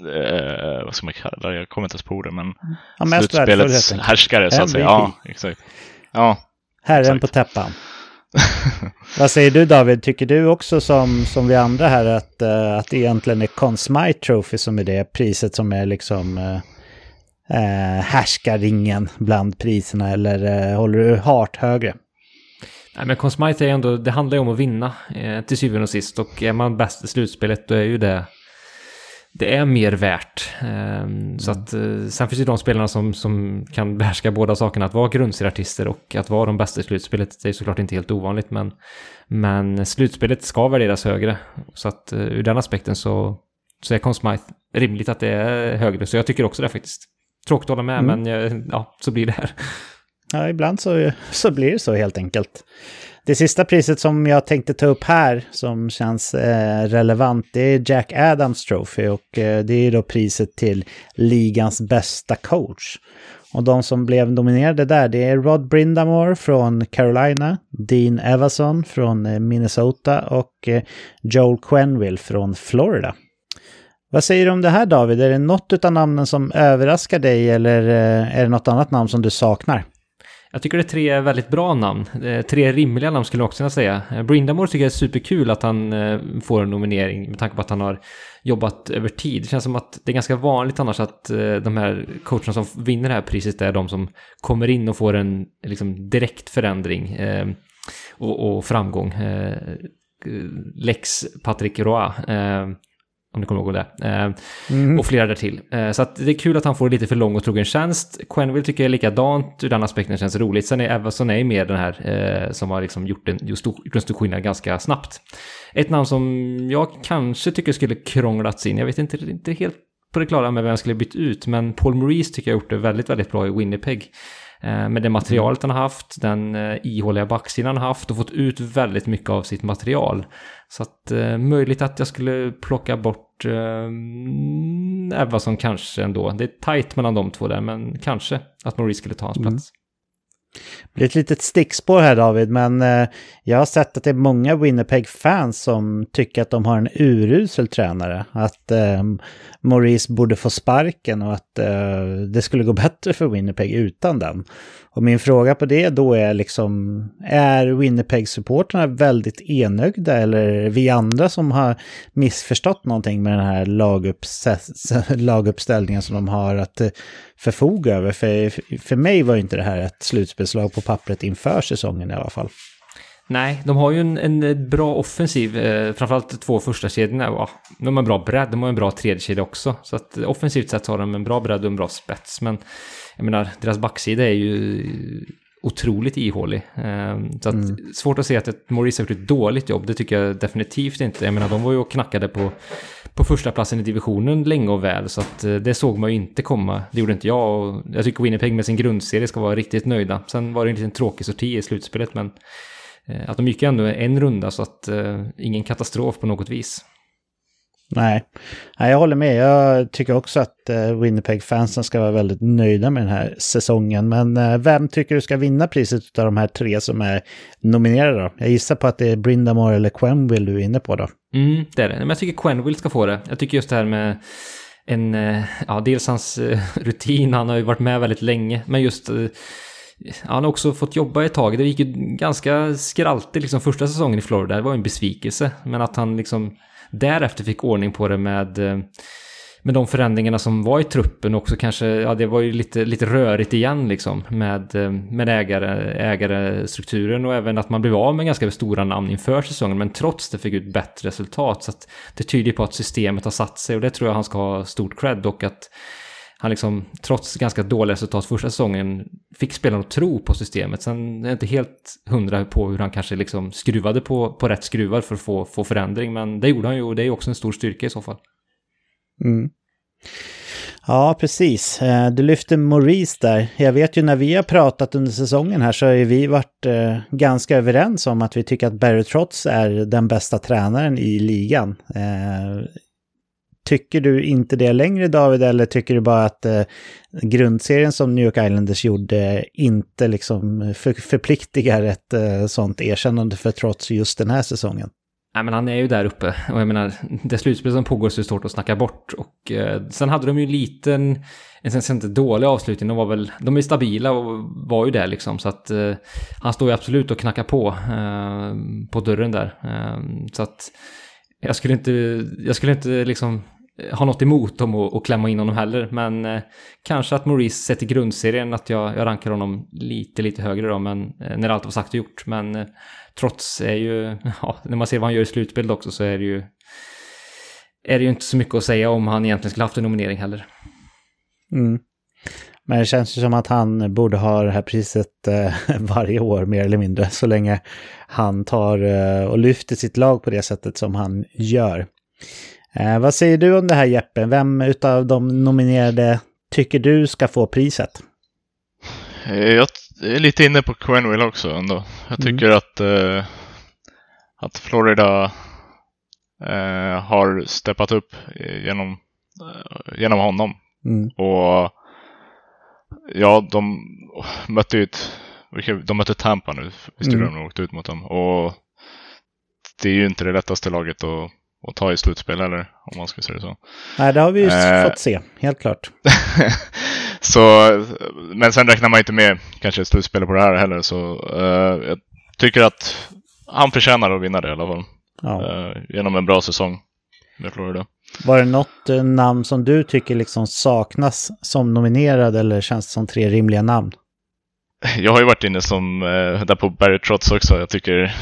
eh, vad ska man kalla det? Jag kommer inte ens på det, men ja, slutspelets härskare så att säga. Ja, exakt. Ja, Herren exakt. på täppan. Vad säger du David? Tycker du också som, som vi andra här att, uh, att det egentligen är Conn Smythe Trophy som är det priset som är liksom uh, eh, härskaringen bland priserna eller eh, håller du hart högre? Nej men Consmite är ändå, det handlar ju om att vinna eh, till syvende och sist och är man bäst i slutspelet då är ju det det är mer värt. Mm. Så att, eh, sen finns ju de spelarna som, som kan behärska båda sakerna. Att vara grundserieartister och att vara de bästa i slutspelet. Det är såklart inte helt ovanligt men, men slutspelet ska värderas högre. Så att eh, ur den aspekten så, så är Consmite rimligt att det är högre. Så jag tycker också det faktiskt. Tråkigt att hålla med, mm. men ja, så blir det här. Ja, ibland så, så blir det så helt enkelt. Det sista priset som jag tänkte ta upp här som känns eh, relevant det är Jack Adams Trophy och eh, det är då priset till ligans bästa coach. Och de som blev nominerade där det är Rod Brindamore från Carolina, Dean Evason från eh, Minnesota och eh, Joel Quenville från Florida. Vad säger du om det här David? Är det något av namnen som överraskar dig eller eh, är det något annat namn som du saknar? Jag tycker det är tre väldigt bra namn. Tre rimliga namn skulle jag också kunna säga. Eh, Brindamore tycker jag är superkul att han eh, får en nominering med tanke på att han har jobbat över tid. Det känns som att det är ganska vanligt annars att de här coacherna som vinner det här priset är de som kommer in och får en liksom, direkt förändring och, och framgång. Lex Patrick Roy om ni kommer ihåg det. Eh, mm. Och flera därtill. Eh, så det är kul att han får lite för lång och trogen tjänst. Quenville tycker jag är likadant, ur den aspekten känns roligt. Sen är Everson är mer den här eh, som har liksom gjort en, just, gjort en stor skillnad ganska snabbt. Ett namn som jag kanske tycker skulle krånglats in, jag vet inte, inte helt på det klara med vem jag skulle bytt ut, men Paul Maurice tycker jag har gjort det väldigt, väldigt bra i Winnipeg. Eh, med det materialet han har haft, den ihåliga backsidan han har haft och fått ut väldigt mycket av sitt material. Så att möjligt att jag skulle plocka bort eh, Everson kanske ändå. Det är tajt mellan de två där, men kanske att Maurice skulle ta hans mm. plats. Det blir ett litet stickspår här David, men eh, jag har sett att det är många Winnipeg-fans som tycker att de har en urusel tränare. Att eh, Maurice borde få sparken och att eh, det skulle gå bättre för Winnipeg utan den. Och min fråga på det då är liksom, är Winnipeg-supporterna väldigt enögda eller är det vi andra som har missförstått någonting med den här laguppställningen som de har att eh, förfoga över? För, för mig var inte det här ett slutspel slutspelslag på pappret inför säsongen i alla fall. Nej, de har ju en, en bra offensiv, eh, framförallt två första kedjorna. Ja, de har en bra bredd, de har en bra tredje kedja också. Så att offensivt sett har de en bra bredd och en bra spets. Men jag menar, deras backsida är ju otroligt ihålig. Ehm, så att, mm. svårt att se att Maurice har gjort ett dåligt jobb, det tycker jag definitivt inte. Jag menar, de var ju och knackade på, på första platsen i divisionen länge och väl, så att eh, det såg man ju inte komma. Det gjorde inte jag och jag tycker Winnipeg med sin grundserie ska vara riktigt nöjda. Sen var det en liten tråkig sorti i slutspelet, men eh, att de gick ändå en runda så att eh, ingen katastrof på något vis. Nej. Nej, jag håller med. Jag tycker också att Winnipeg-fansen ska vara väldigt nöjda med den här säsongen. Men vem tycker du ska vinna priset av de här tre som är nominerade då? Jag gissar på att det är Brindamore eller Quenville du är inne på då. Mm, det är det. Men jag tycker Quenville ska få det. Jag tycker just det här med en, eh, ja, dels hans eh, rutin, han har ju varit med väldigt länge, men just eh, han har också fått jobba ett tag. Det gick ju ganska skraltigt liksom första säsongen i Florida. Det var en besvikelse. Men att han liksom därefter fick ordning på det med, med de förändringarna som var i truppen också kanske, ja det var ju lite, lite rörigt igen liksom med, eh, med ägare, ägarestrukturen och även att man blev av med ganska stora namn inför säsongen men trots det fick ut bättre resultat. Så att det tyder på att systemet har satt sig och det tror jag han ska ha stort cred och att han liksom, trots ganska dåliga resultat första säsongen, fick spelarna att tro på systemet. Sen är jag inte helt hundra på hur han kanske liksom skruvade på, på rätt skruvar för att få, få förändring, men det gjorde han ju och det är ju också en stor styrka i så fall. Mm. Ja, precis. Eh, du lyfter Maurice där. Jag vet ju när vi har pratat under säsongen här så har ju vi varit eh, ganska överens om att vi tycker att Barry Trotz är den bästa tränaren i ligan. Eh, tycker du inte det längre David eller tycker du bara att grundserien som New York Islanders gjorde inte liksom förpliktigar ett sånt erkännande för trots just den här säsongen? Nej men han är ju där uppe och jag menar det slutspel som pågår så är det svårt att snacka bort och eh, sen hade de ju en liten, en sen inte dålig avslutning, de var väl, de är stabila och var ju där liksom så att eh, han står ju absolut och knackar på eh, på dörren där eh, så att jag skulle inte, jag skulle inte liksom ha något emot dem och, och klämma in honom heller. Men eh, kanske att Maurice sett i grundserien att jag, jag rankar honom lite, lite högre då. Men eh, när allt var sagt och gjort. Men eh, trots är ju, ja, när man ser vad han gör i slutbild också så är det ju är det ju inte så mycket att säga om han egentligen skulle haft en nominering heller. Mm. Men det känns ju som att han borde ha det här priset eh, varje år mer eller mindre. Så länge han tar eh, och lyfter sitt lag på det sättet som han gör. Eh, vad säger du om det här Jeppe? Vem utav de nominerade tycker du ska få priset? Eh, jag är lite inne på Quenville också ändå. Jag mm. tycker mm. att, eh, att Florida eh, har steppat upp genom, eh, genom honom. Mm. Och ja, de mötte ju ett, de mötte Tampa nu, visst mm. de åkte ut mot dem. Och det är ju inte det lättaste laget att att ta i slutspel eller om man ska säga så. Nej, det har vi ju eh, fått se, helt klart. så, men sen räknar man inte med kanske slutspel på det här heller, så eh, jag tycker att han förtjänar att vinna det i alla fall. Ja. Eh, genom en bra säsong med Florida. Var det något eh, namn som du tycker liksom saknas som nominerad eller känns det som tre rimliga namn? Jag har ju varit inne som, eh, där på Barry Trotz också. Jag tycker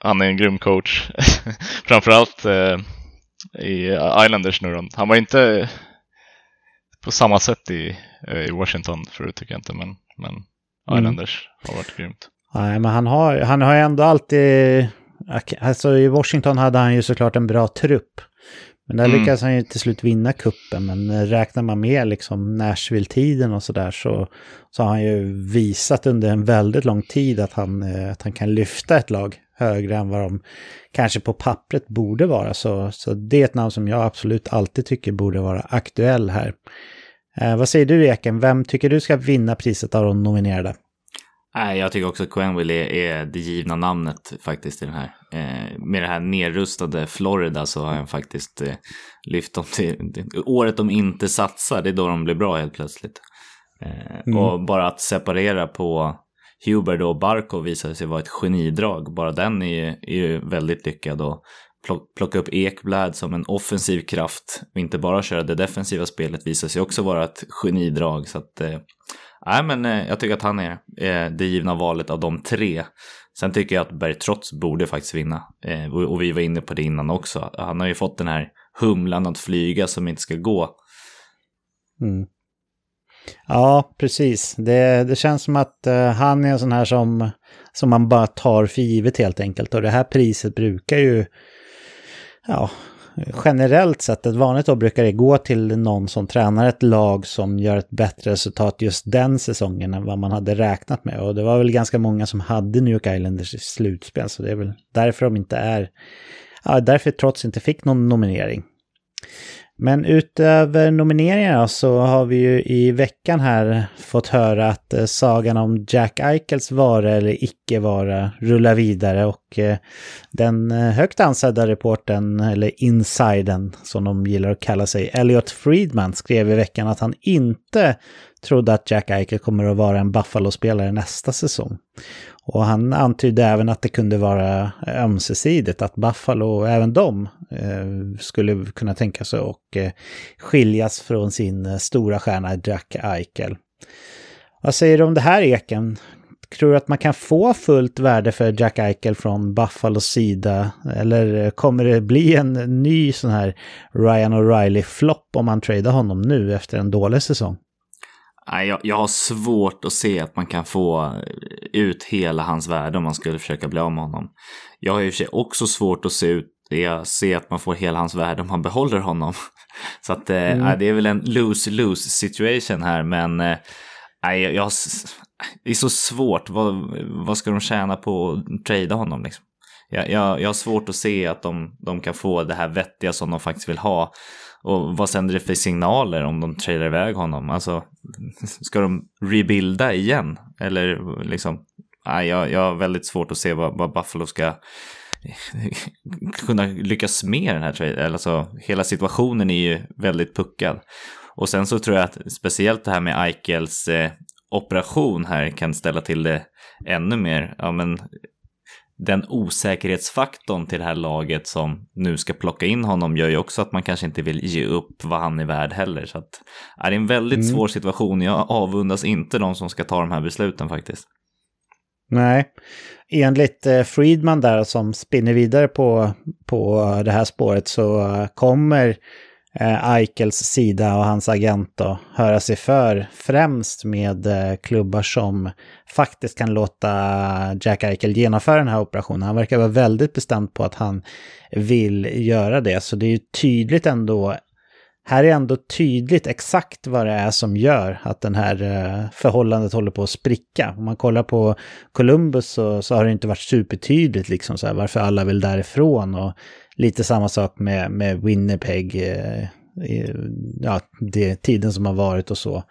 han är en grym coach. Framförallt eh, i Islanders nu då. Han var inte på samma sätt i, eh, i Washington förut tycker jag inte, men, men mm. Islanders har varit grymt. Nej, men han har, han har ändå alltid... Alltså i Washington hade han ju såklart en bra trupp. Men där mm. lyckades han ju till slut vinna kuppen. Men räknar man med liksom Nashville-tiden och sådär så, så har han ju visat under en väldigt lång tid att han, eh, att han kan lyfta ett lag högre än vad de kanske på pappret borde vara. Så, så det är ett namn som jag absolut alltid tycker borde vara aktuell här. Eh, vad säger du Eken, vem tycker du ska vinna priset av de nominerade? Nej, jag tycker också att Quenville är, är det givna namnet faktiskt i den här. Eh, med det här nedrustade Florida så har jag faktiskt eh, lyft dem till, året de inte satsar, det är då de blir bra helt plötsligt. Eh, mm. Och bara att separera på Huber och Barkov visade sig vara ett genidrag. Bara den är ju, är ju väldigt lyckad. Och plocka upp Ekblad som en offensiv kraft och inte bara köra det defensiva spelet visar sig också vara ett genidrag. Så att, eh, men eh, jag tycker att han är eh, det givna valet av de tre. Sen tycker jag att Berg trots borde faktiskt vinna. Eh, och, och, vi var inne på det innan också. Han har ju fått den här humlan att flyga som inte ska gå. Mm. Ja, precis. Det, det känns som att uh, han är en sån här som, som man bara tar för givet helt enkelt. Och det här priset brukar ju, ja, generellt sett, ett vanligt år brukar det gå till någon som tränar ett lag som gör ett bättre resultat just den säsongen än vad man hade räknat med. Och det var väl ganska många som hade New York Islanders i slutspel, så det är väl därför de inte är, ja, därför trots inte fick någon nominering. Men utöver nomineringarna så har vi ju i veckan här fått höra att eh, sagan om Jack Eichels vara eller icke vara rullar vidare och eh, den eh, högt ansedda reporten, eller insiden som de gillar att kalla sig, Elliot Friedman skrev i veckan att han inte trodde att Jack Eichel kommer att vara en Buffalo-spelare nästa säsong. Och han antydde även att det kunde vara eh, ömsesidigt, att Buffalo och även de eh, skulle kunna tänka sig att eh, skiljas från sin stora stjärna Jack Eichel. Vad säger du om det här Eken? Tror du att man kan få fullt värde för Jack Eichel från Buffalos sida? Eller kommer det bli en ny sån här Ryan O'Reilly-flopp om man tradar honom nu efter en dålig säsong? Jag, jag har svårt att se att man kan få ut hela hans värde om man skulle försöka bli av med honom. Jag har i och för sig också svårt att se, ut, se att man får hela hans värde om man behåller honom. Så att eh, mm. det är väl en lose-lose situation här, men äh, jag, jag, det är så svårt. Vad, vad ska de tjäna på att trada honom? Liksom? Jag, jag, jag har svårt att se att de, de kan få det här vettiga som de faktiskt vill ha. Och vad sänder det för signaler om de trailar iväg honom? Alltså, ska de rebuilda igen? Eller liksom, nej, jag, jag har väldigt svårt att se vad, vad Buffalo ska kunna lyckas med den här traden. Alltså, hela situationen är ju väldigt puckad. Och sen så tror jag att speciellt det här med Eichels eh, operation här kan ställa till det ännu mer. Ja, men den osäkerhetsfaktorn till det här laget som nu ska plocka in honom gör ju också att man kanske inte vill ge upp vad han är värd heller. Så att, är det är en väldigt mm. svår situation. Jag avundas inte de som ska ta de här besluten faktiskt. Nej, enligt eh, Friedman där som spinner vidare på, på det här spåret så kommer eh, Eh, Eichels sida och hans agent då höra sig för främst med eh, klubbar som faktiskt kan låta Jack Eichel genomföra den här operationen. Han verkar vara väldigt bestämd på att han vill göra det, så det är ju tydligt ändå här är ändå tydligt exakt vad det är som gör att den här eh, förhållandet håller på att spricka. Om man kollar på Columbus så, så har det inte varit supertydligt liksom så här, varför alla vill därifrån och Lite samma sak med, med Winnipeg, eh, ja, det, tiden som har varit och så.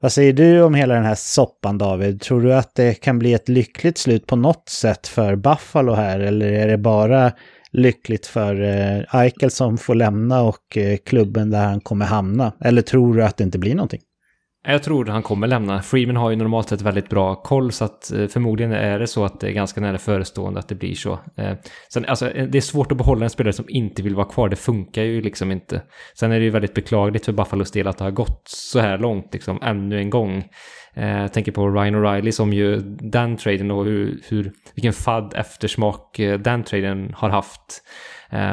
Vad säger du om hela den här soppan David? Tror du att det kan bli ett lyckligt slut på något sätt för Buffalo här eller är det bara lyckligt för eh, Eichel som får lämna och eh, klubben där han kommer hamna? Eller tror du att det inte blir någonting? Jag tror han kommer lämna. Freeman har ju normalt sett väldigt bra koll så att eh, förmodligen är det så att det är ganska nära förestående att det blir så. Eh, sen, alltså, eh, det är svårt att behålla en spelare som inte vill vara kvar. Det funkar ju liksom inte. Sen är det ju väldigt beklagligt för Buffalos del att det har gått så här långt, liksom ännu en gång. Jag tänker på Ryan O'Reilly som ju den traden och hur, hur, vilken fadd eftersmak den traden har haft.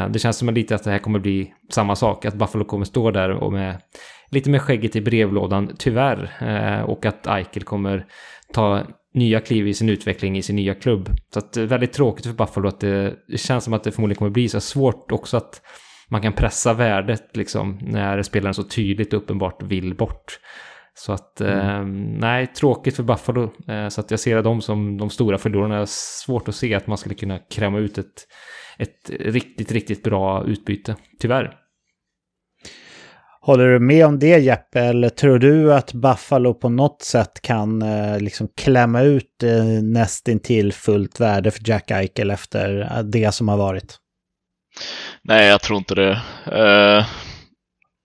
Det känns som lite att det här kommer bli samma sak, att Buffalo kommer stå där och med lite med skägget i brevlådan, tyvärr. Eh, och att Eichel kommer ta nya kliv i sin utveckling i sin nya klubb. Så att det är väldigt tråkigt för Buffalo att det, det känns som att det förmodligen kommer bli så svårt också att man kan pressa värdet liksom när spelaren så tydligt och uppenbart vill bort. Så att, mm. eh, nej, tråkigt för Buffalo. Eh, så att jag ser dem som de stora förlorarna. Jag har svårt att se att man skulle kunna kräma ut ett, ett riktigt, riktigt bra utbyte. Tyvärr. Håller du med om det Jeppe, eller tror du att Buffalo på något sätt kan eh, liksom klämma ut eh, nästintill fullt värde för Jack Eichel efter det som har varit? Nej, jag tror inte det. Eh,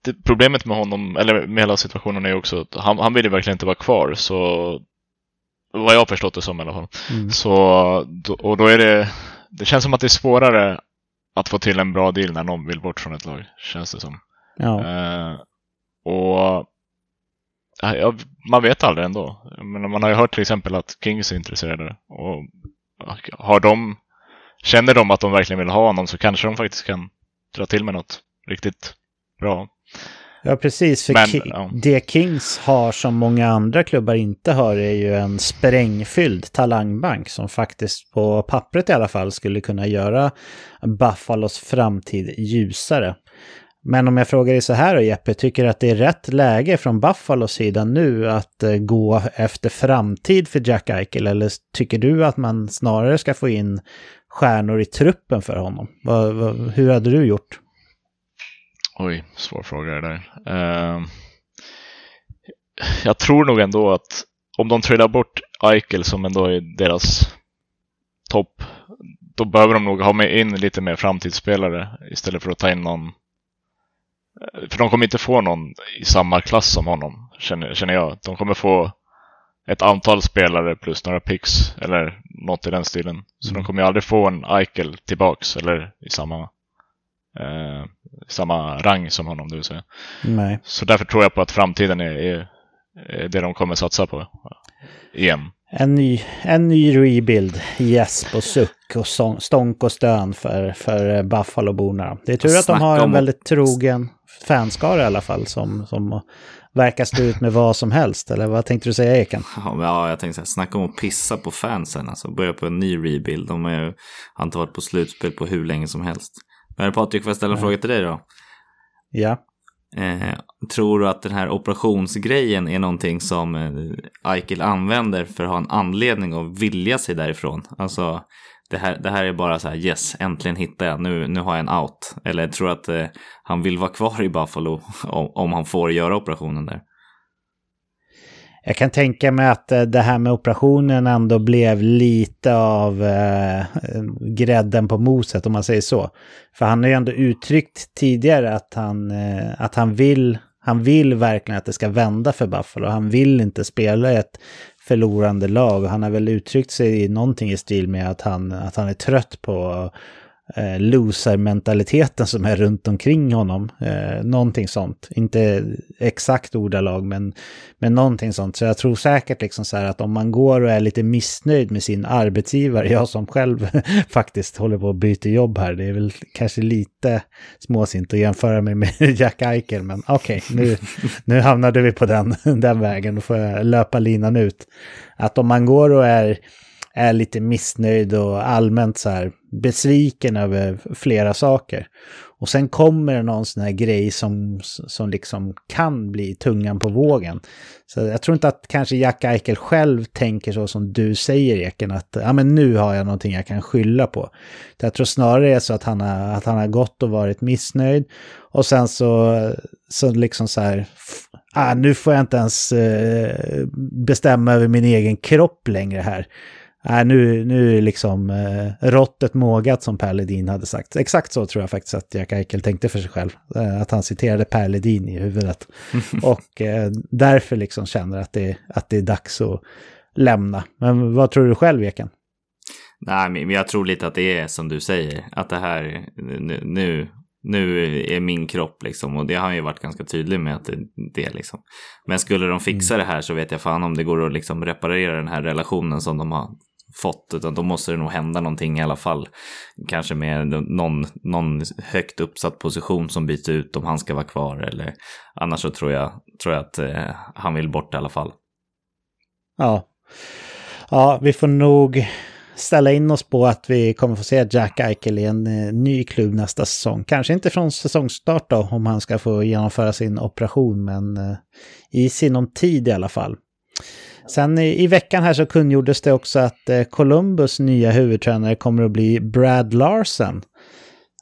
det problemet med honom, eller med hela situationen är också att han, han vill ju verkligen inte vara kvar, så vad jag har förstått det som i alla fall. Mm. Så, och då är det, det känns som att det är svårare att få till en bra deal när någon vill bort från ett lag, känns det som. Ja. Uh, och ja, man vet aldrig ändå. Men man har ju hört till exempel att Kings är intresserade. Och har de, känner de att de verkligen vill ha honom så kanske de faktiskt kan dra till med något riktigt bra. Ja, precis. För Men, Ki ja. det Kings har som många andra klubbar inte har är ju en sprängfylld talangbank som faktiskt på pappret i alla fall skulle kunna göra Buffalos framtid ljusare. Men om jag frågar dig så här då Jeppe, tycker du att det är rätt läge från Buffalos sida nu att eh, gå efter framtid för Jack Eichel? Eller tycker du att man snarare ska få in stjärnor i truppen för honom? Hur hade du gjort? Oj, svår fråga det där. Uh, jag tror nog ändå att om de trillar bort Eichel som ändå är deras topp, då behöver de nog ha med in lite mer framtidsspelare istället för att ta in någon. För de kommer inte få någon i samma klass som honom, känner, känner jag. De kommer få ett antal spelare plus några picks eller något i den stilen. Så mm. de kommer ju aldrig få en Eichel tillbaks eller i samma, eh, samma rang som honom, det vill säga. Nej. Så därför tror jag på att framtiden är, är, är det de kommer satsa på. Igen. En ny, en ny rebuild, gäsp och suck och sång, stånk och stön för, för Buffalo-borna. Det är tur att de har en väldigt trogen fanskara i alla fall som, som verkar stå ut med vad som helst. Eller vad tänkte du säga Eken? Ja, jag tänkte här, snacka om att pissa på fansen. Alltså börja på en ny rebuild. De har ju inte varit på slutspel på hur länge som helst. Men Patrik, får jag ställa en ja. fråga till dig då? Ja. Eh, tror du att den här operationsgrejen är någonting som eh, Eichel använder för att ha en anledning att vilja sig därifrån? Alltså, det här, det här är bara så här, yes, äntligen hittar jag, nu, nu har jag en out. Eller tror du att eh, han vill vara kvar i Buffalo om, om han får göra operationen där? Jag kan tänka mig att eh, det här med operationen ändå blev lite av eh, grädden på moset om man säger så. För han har ju ändå uttryckt tidigare att han, eh, att han vill han vill verkligen att det ska vända för Buffalo. Han vill inte spela i ett förlorande lag. Han har väl uttryckt sig i någonting i stil med att han, att han är trött på eh, loser-mentaliteten som är runt omkring honom. Eh, någonting sånt. Inte exakt ordalag, men, men någonting sånt. Så jag tror säkert liksom så här att om man går och är lite missnöjd med sin arbetsgivare, jag som själv faktiskt håller på att byta jobb här, det är väl kanske lite småsint att jämföra mig med Jack Eichel, men okej, okay, nu, nu hamnade vi på den, den vägen, då får jag löpa linan ut. Att om man går och är är lite missnöjd och allmänt så här besviken över flera saker. Och sen kommer det någon sån här grej som, som liksom kan bli tungan på vågen. Så jag tror inte att kanske Jack Eichel själv tänker så som du säger Eken, att ja, men nu har jag någonting jag kan skylla på. Jag tror snarare det är så att han har, att han har gått och varit missnöjd. Och sen så, så liksom så här, ah, nu får jag inte ens eh, bestämma över min egen kropp längre här. Nej, nu, nu är liksom eh, råttet mågat som Per Ledin hade sagt. Exakt så tror jag faktiskt att Jack Eichel tänkte för sig själv. Eh, att han citerade Per Ledin i huvudet. och eh, därför liksom känner att det, att det är dags att lämna. Men vad tror du själv, Eken? Nej, men jag tror lite att det är som du säger. Att det här, nu, nu är min kropp liksom. Och det har han ju varit ganska tydlig med att det är liksom. Men skulle de fixa mm. det här så vet jag fan om det går att liksom reparera den här relationen som de har fått, utan då måste det nog hända någonting i alla fall. Kanske med någon, någon högt uppsatt position som byter ut om han ska vara kvar eller annars så tror jag, tror jag att eh, han vill bort i alla fall. Ja. Ja, vi får nog ställa in oss på att vi kommer få se Jack Eichel i en eh, ny klubb nästa säsong. Kanske inte från säsongstart då, om han ska få genomföra sin operation, men eh, i sinom tid i alla fall. Sen i, i, veckan här så kungjordes det också att eh, Columbus nya huvudtränare kommer att bli Brad Larsen.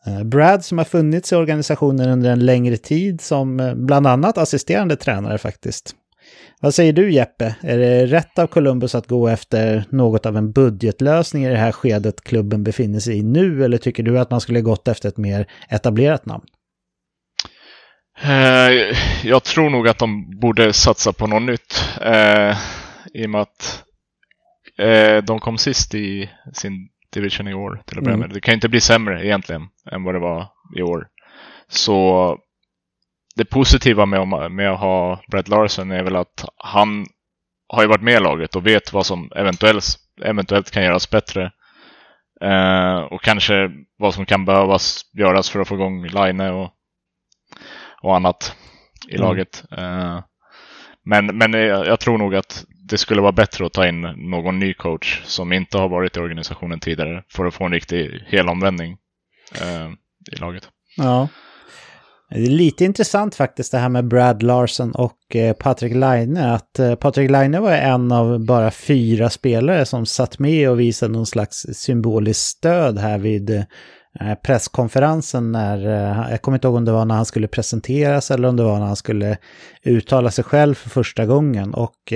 Eh, Brad som har funnits i organisationen under en längre tid som eh, bland annat assisterande tränare faktiskt. Vad säger du Jeppe? Är det rätt av Columbus att gå efter något av en budgetlösning i det här skedet klubben befinner sig i nu? Eller tycker du att man skulle gått efter ett mer etablerat namn? Eh, jag tror nog att de borde satsa på något nytt eh, i och med att eh, de kom sist i sin division i år till att börja mm. med. Det kan inte bli sämre egentligen än vad det var i år. Så det positiva med, med att ha Brett Larsen är väl att han har ju varit med i laget och vet vad som eventuellt, eventuellt kan göras bättre. Eh, och kanske vad som kan behövas göras för att få igång Line och, och annat i mm. laget. Eh, men, men jag, jag, tror nog att det skulle vara bättre att ta in någon ny coach som inte har varit i organisationen tidigare för att få en riktig helomvändning eh, i laget. Ja. Det är lite intressant faktiskt det här med Brad Larson och eh, Patrick Patrik Laine. Att eh, Patrick Patrik Laine var en av bara fyra spelare som satt med och visade någon slags symboliskt stöd här vid eh, presskonferensen när, jag kommer inte ihåg om det var när han skulle presenteras eller om det var när han skulle uttala sig själv för första gången. Och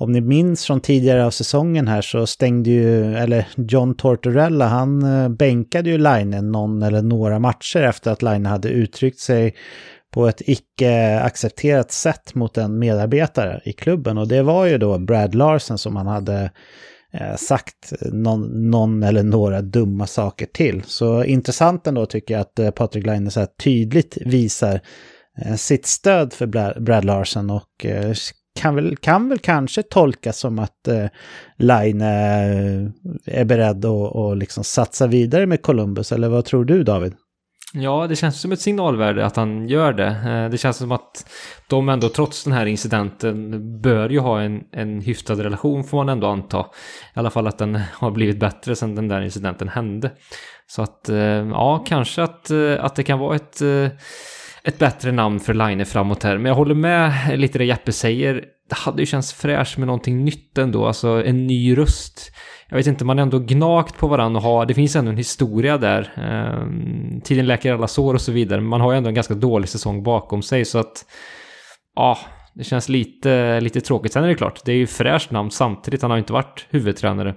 om ni minns från tidigare av säsongen här så stängde ju, eller John Tortorella, han eh, bänkade ju Line någon eller några matcher efter att Line hade uttryckt sig på ett icke accepterat sätt mot en medarbetare i klubben. Och det var ju då Brad Larsen som han hade eh, sagt någon, någon, eller några dumma saker till. Så intressant ändå tycker jag att eh, Patrik Laine så här tydligt visar sitt stöd för Brad Larsen och kan väl, kan väl kanske tolkas som att eh, Line eh, är beredd att och liksom satsa vidare med Columbus, eller vad tror du David? Ja, det känns som ett signalvärde att han gör det. Eh, det känns som att de ändå trots den här incidenten bör ju ha en, en hyftad relation får man ändå anta. I alla fall att den har blivit bättre sedan den där incidenten hände. Så att eh, ja, kanske att, att det kan vara ett, ett bättre namn för Line framåt här. Men jag håller med lite det Jeppe säger. Det hade ju känts fräscht med någonting nytt ändå, alltså en ny röst jag vet inte, man är ändå gnagt på varandra och har, det finns ändå en historia där. Eh, tiden läker alla sår och så vidare, men man har ju ändå en ganska dålig säsong bakom sig så att ja, det känns lite, lite tråkigt. Sen är det klart, det är ju fräscht namn samtidigt. Han har ju inte varit huvudtränare,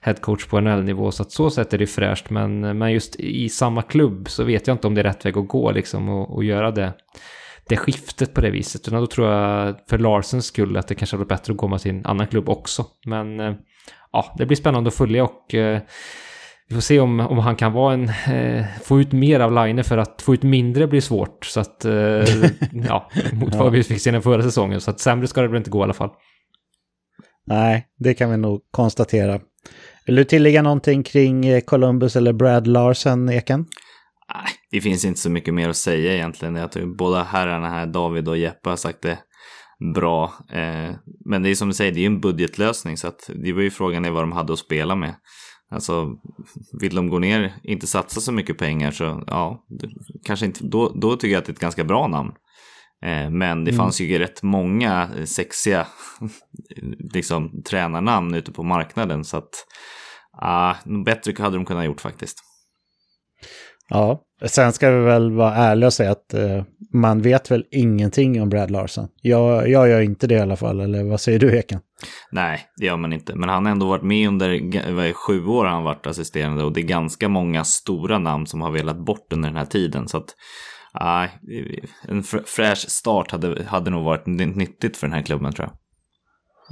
headcoach på NHL-nivå, så att så sätt är det fräscht. Men, men just i samma klubb så vet jag inte om det är rätt väg att gå liksom och, och göra det, det skiftet på det viset. Utan då tror jag för Larsens skull att det kanske hade varit bättre att komma till en annan klubb också. Men eh, ja, det blir spännande att följa och eh, vi får se om, om han kan vara en, eh, få ut mer av Line för att få ut mindre blir svårt. Så att, eh, ja, mot vad vi fick se den förra säsongen. Så att sämre ska det väl inte gå i alla fall. Nej, det kan vi nog konstatera. Vill du tillägga någonting kring eh, Columbus eller Brad Larsen, Eken? Nej, det finns inte så mycket mer att säga egentligen. Jag tror båda herrarna här, David och Jeppe, har sagt det bra. Eh, men det är som du säger, det är ju en budgetlösning så att det var ju frågan är vad de hade att spela med. Alltså, vill de gå ner, inte satsa så mycket pengar så ja, kanske inte, då, då tycker jag att det är ett ganska bra namn. Eh, men det mm. fanns ju rätt många sexiga liksom, tränarnamn ute på marknaden så att ah, bättre hade de kunnat gjort faktiskt. Ja, sen ska vi väl vara ärliga och säga att eh, man vet väl ingenting om Brad Larson. Jag, jag gör inte det i alla fall, eller vad säger du Eken? Nej, det gör man inte. Men han har ändå varit med under sju år han varit assisterande och det är ganska många stora namn som har velat bort under den här tiden. Så att nej, en fräsch start hade, hade nog varit nyttigt för den här klubben tror jag.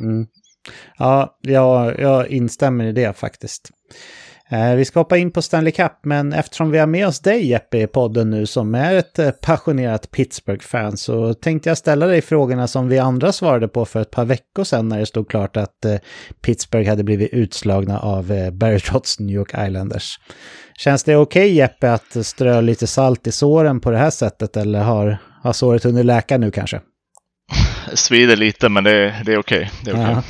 Mm. Ja, jag, jag instämmer i det faktiskt. Eh, vi ska hoppa in på Stanley Cup, men eftersom vi har med oss dig Jeppe i podden nu som är ett eh, passionerat Pittsburgh-fan så tänkte jag ställa dig frågorna som vi andra svarade på för ett par veckor sedan när det stod klart att eh, Pittsburgh hade blivit utslagna av Barry Trotz New York Islanders. Känns det okej okay, Jeppe att strö lite salt i såren på det här sättet eller har, har såret hunnit läka nu kanske? Svider lite men det, det är okej. Okay. Det är okay.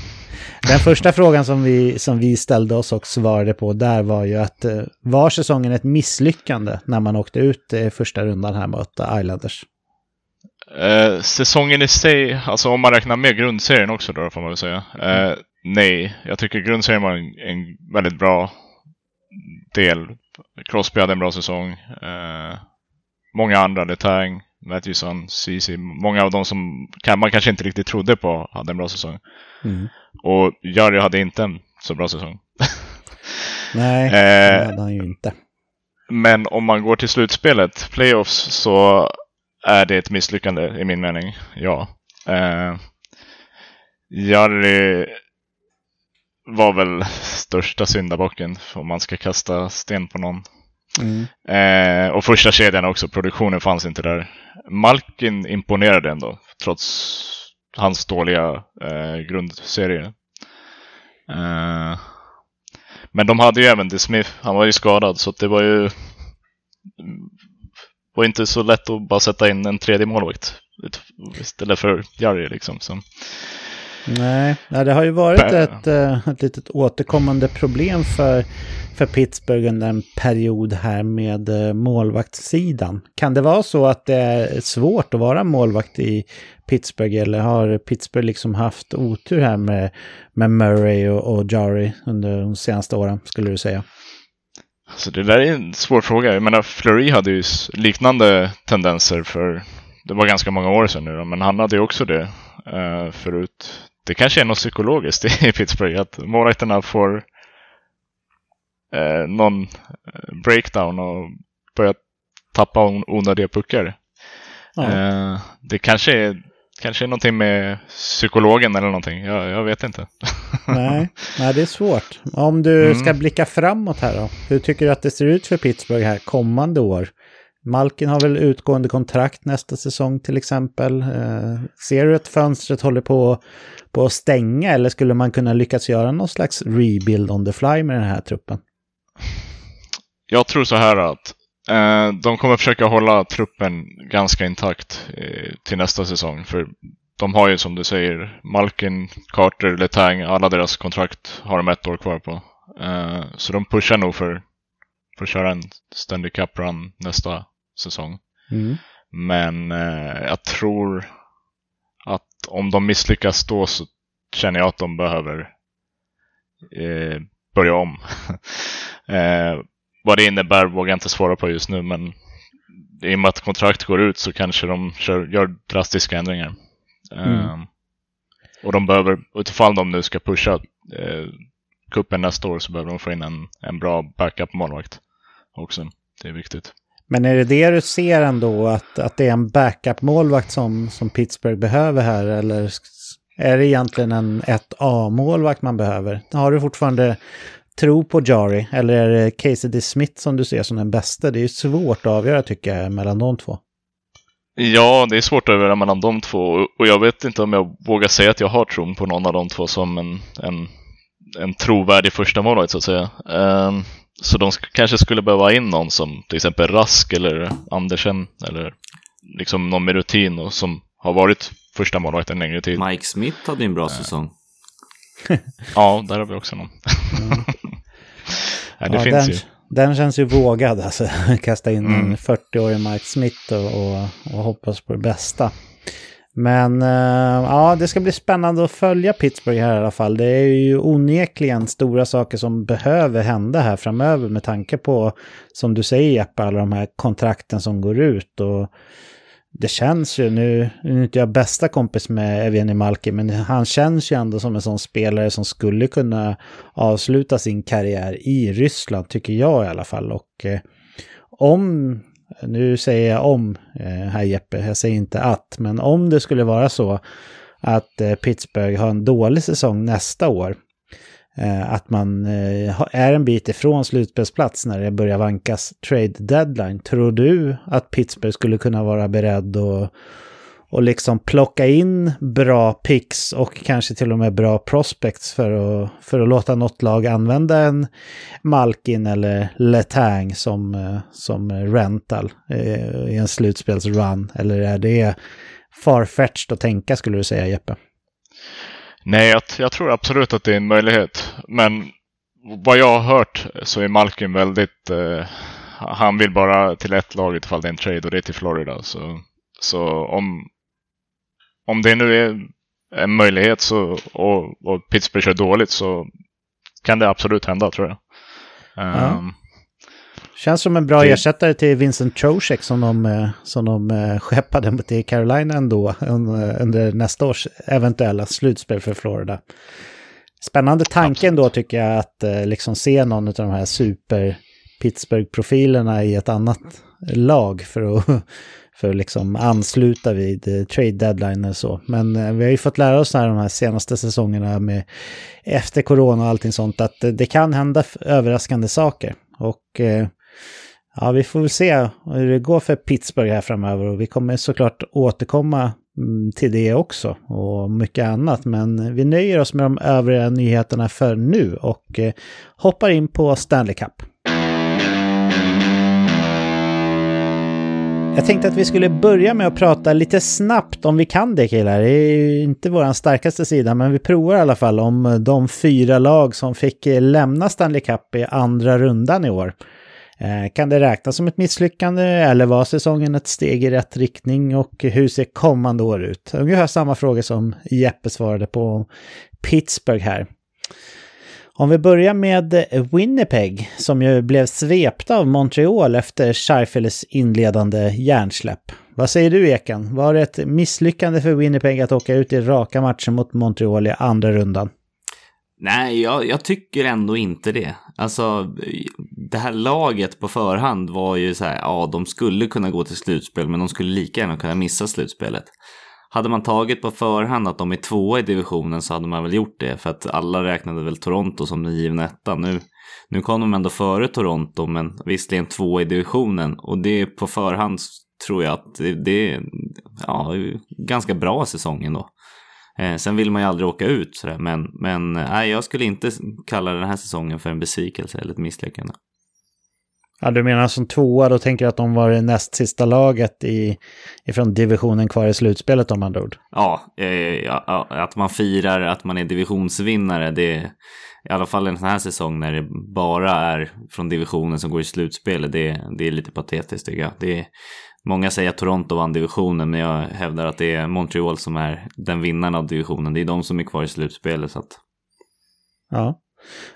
Den första frågan som vi, som vi ställde oss och svarade på där var ju att eh, var säsongen ett misslyckande när man åkte ut i första rundan här mot Islanders? Eh, säsongen i sig, alltså om man räknar med grundserien också då får man väl säga. Eh, nej, jag tycker grundserien var en, en, väldigt bra del. Crosby hade en bra säsong. Eh, många andra, Letang, Matthewson, Ceesay, många av dem som kan, man kanske inte riktigt trodde på hade en bra säsong. Mm. Och Jari hade inte en så bra säsong. Nej, det hade han ju inte. Men om man går till slutspelet, playoffs, så är det ett misslyckande i min mening. Ja. Eh, Jari var väl största syndabocken om man ska kasta sten på någon. Mm. Eh, och första kedjan också, produktionen fanns inte där. Malkin imponerade ändå, trots hans dåliga eh, grundserie. Eh, men de hade ju även The Smith, han var ju skadad så det var ju var inte så lätt att bara sätta in en tredje målvakt istället för Jari liksom. Så. Nej, det har ju varit ett, eh, ett litet återkommande problem för, för Pittsburgh under en period här med eh, målvaktssidan. Kan det vara så att det är svårt att vara målvakt i Pittsburgh eller har Pittsburgh liksom haft otur här med, med Murray och, och Jari under de senaste åren skulle du säga? Alltså det där är en svår fråga. Jag menar, Fleury hade ju liknande tendenser för, det var ganska många år sedan nu då, men han hade ju också det uh, förut. Det kanske är något psykologiskt i Pittsburgh, att målvakterna får uh, någon breakdown och börjar tappa onödiga puckar. Ja. Uh, det kanske är Kanske någonting med psykologen eller någonting. Jag, jag vet inte. nej, nej, det är svårt. Om du mm. ska blicka framåt här då. Hur tycker du att det ser ut för Pittsburgh här kommande år? Malkin har väl utgående kontrakt nästa säsong till exempel. Eh, ser du att fönstret håller på, på att stänga eller skulle man kunna lyckas göra någon slags rebuild on the fly med den här truppen? Jag tror så här att Eh, de kommer försöka hålla truppen ganska intakt eh, till nästa säsong. För de har ju som du säger Malkin, Carter, Letang, alla deras kontrakt har de ett år kvar på. Eh, så de pushar nog för, för att köra en Stanley Cup Run nästa säsong. Mm. Men jag tror att om de misslyckas då så känner jag att de behöver börja om. Vad det innebär vågar jag inte svara på just nu, men i och med att kontraktet går ut så kanske de kör, gör drastiska ändringar. Mm. Uh, och de behöver, utifall de nu ska pusha uh, kuppen nästa år så behöver de få in en, en bra backup-målvakt också. Det är viktigt. Men är det det du ser ändå, att, att det är en backup-målvakt som, som Pittsburgh behöver här? Eller är det egentligen en 1A-målvakt man behöver? Har du fortfarande tro på Jari eller är det Casey D. Smith som du ser som den bästa? Det är ju svårt att avgöra tycker jag mellan de två. Ja, det är svårt att avgöra mellan de två och jag vet inte om jag vågar säga att jag har tron på någon av de två som en, en, en trovärdig första målvakt så att säga. Um, så de kanske skulle behöva in någon som till exempel Rask eller Andersen eller liksom någon med rutin och som har varit första målvakt en längre tid. Mike Smith hade en bra uh. säsong. ja, där har vi också någon. mm. ja, det ja, finns den, ju. Den känns ju vågad alltså. Kasta in mm. en 40-årig Mike Smith och, och, och, hoppas på det bästa. Men uh, ja, det ska bli spännande att följa Pittsburgh här i alla fall. Det är ju onekligen stora saker som behöver hända här framöver med tanke på, som du säger Jeppe, alla de här kontrakten som går ut. Och det känns ju, nu, nu är inte jag bästa kompis med Evgeni Malki, men han känns ju ändå som en sån spelare som skulle kunna avsluta sin karriär i Ryssland, tycker jag i alla fall. Och eh, om, nu säger jag om eh, här Jeppe, jag säger inte att, men om det skulle vara så att eh, Pittsburgh har en dålig säsong nästa år, Eh, att man eh, är en bit ifrån slutspelsplats när det börjar vankas trade deadline. Tror du att Pittsburgh skulle kunna vara beredd att och liksom plocka in bra picks och kanske till och med bra prospects för att, för att låta något lag använda en Malkin eller Letang som, eh, som rental eh, i en slutspelsrun? Eller är det farfetched att tänka skulle du säga Jeppe? Nej, jag, jag, tror absolut att det är en möjlighet. Men vad jag har hört så är Malkin väldigt... Eh, han vill bara till ett lag ifall det är en trade och det är till Florida. Så, så om, om det nu är en möjlighet så, och, och Pittsburgh kör dåligt så kan det absolut hända tror jag. Ja. Um, Känns som en bra det... ersättare till Vincent Trocek som de, eh, som de eh, skeppade till Carolina ändå under nästa års eventuella slutspel för Florida. Spännande tanken då tycker jag att eh, liksom se någon av de här super Pittsburgh-profilerna i ett annat lag för att, för att liksom ansluta vid eh, trade deadline och så. Men eh, vi har ju fått lära oss här de här senaste säsongerna med efter corona och allting sånt att eh, det kan hända överraskande saker. Och ja, vi får väl se hur det går för Pittsburgh här framöver och vi kommer såklart återkomma mm, till det också och mycket annat. Men vi nöjer oss med de övriga nyheterna för nu och hoppar in på Stanley Cup. Jag tänkte att vi skulle börja med att prata lite snabbt om vi kan det killar. Det är ju inte vår starkaste sida men vi provar i alla fall om de fyra lag som fick lämna Stanley Cup i andra rundan i år. Eh, kan det räknas som ett misslyckande eller var säsongen ett steg i rätt riktning och hur ser kommande år ut? Ungefär samma fråga som Jeppe svarade på Pittsburgh här. Om vi börjar med Winnipeg som ju blev svepta av Montreal efter Scheifels inledande hjärnsläpp. Vad säger du Eken? Var det ett misslyckande för Winnipeg att åka ut i raka matcher mot Montreal i andra rundan? Nej, jag, jag, tycker ändå inte det. Alltså, det här laget på förhand var ju så här, ja, de skulle kunna gå till slutspel, men de skulle lika gärna kunna missa slutspelet. Hade man tagit på förhand att de är tvåa i divisionen så hade man väl gjort det, för att alla räknade väl Toronto som den givna etta. Nu, nu kom de ändå före Toronto, men visserligen tvåa i divisionen, och det på förhand tror jag att det, det är ja, ganska bra säsong ändå. Eh, sen vill man ju aldrig åka ut sådär, men, men eh, nej, jag skulle inte kalla den här säsongen för en besvikelse eller ett misslyckande. Ja, du menar som tvåa, då tänker jag att de var det näst sista laget i, ifrån divisionen kvar i slutspelet om andra ord. Ja, eh, ja, att man firar att man är divisionsvinnare, det är i alla fall en sån här säsong när det bara är från divisionen som går i slutspelet, det, det är lite patetiskt tycker jag. Det är, Många säger att Toronto vann divisionen, men jag hävdar att det är Montreal som är den vinnaren av divisionen. Det är de som är kvar i slutspelet. Så att... Ja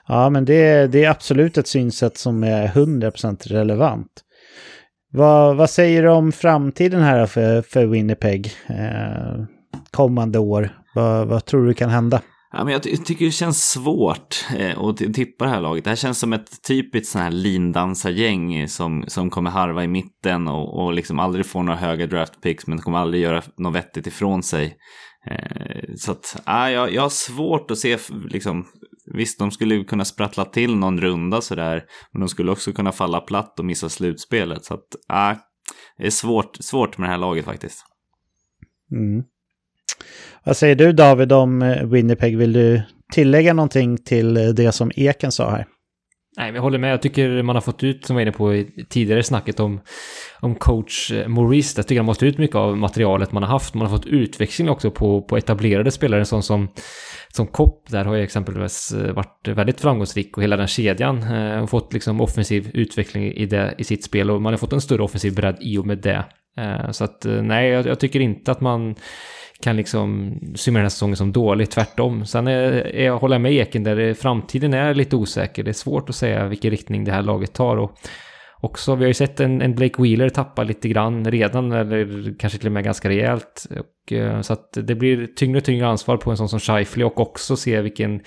ja, men det, det är absolut ett synsätt som är 100% relevant. Vad, vad säger du om framtiden här för, för Winnipeg eh, kommande år? Vad, vad tror du kan hända? Ja, men jag tycker det känns svårt eh, att tippa det här laget. Det här känns som ett typiskt sån här lindansargäng som, som kommer harva i mitten och, och liksom aldrig får några höga draftpicks men kommer aldrig göra något vettigt ifrån sig. Eh, så att, ja, jag, jag har svårt att se, liksom, visst de skulle kunna sprattla till någon runda sådär, men de skulle också kunna falla platt och missa slutspelet. Så att, ja, det är svårt, svårt med det här laget faktiskt. Mm. Vad säger du David om eh, Winnipeg? Vill du tillägga någonting till eh, det som Eken sa här? Nej, men jag håller med. Jag tycker man har fått ut, som vi var inne på i tidigare snacket om, om coach eh, Maurice, jag tycker han måste ut mycket av materialet man har haft. Man har fått utväxling också på, på etablerade spelare, en sån som, som Kopp, där har ju exempelvis eh, varit väldigt framgångsrik och hela den kedjan eh, och fått liksom offensiv utveckling i, det, i sitt spel och man har fått en större offensiv bredd i och med det. Så att nej, jag, jag tycker inte att man kan liksom summera den här säsongen som dålig, tvärtom. Sen är, är jag håller med Eken där framtiden är lite osäker. Det är svårt att säga vilken riktning det här laget tar. Och också, vi har ju sett en, en Blake Wheeler tappa lite grann redan, eller kanske till och med ganska rejält. Och, eh, så att det blir tyngre och tyngre ansvar på en sån som Scheifly och också se vilken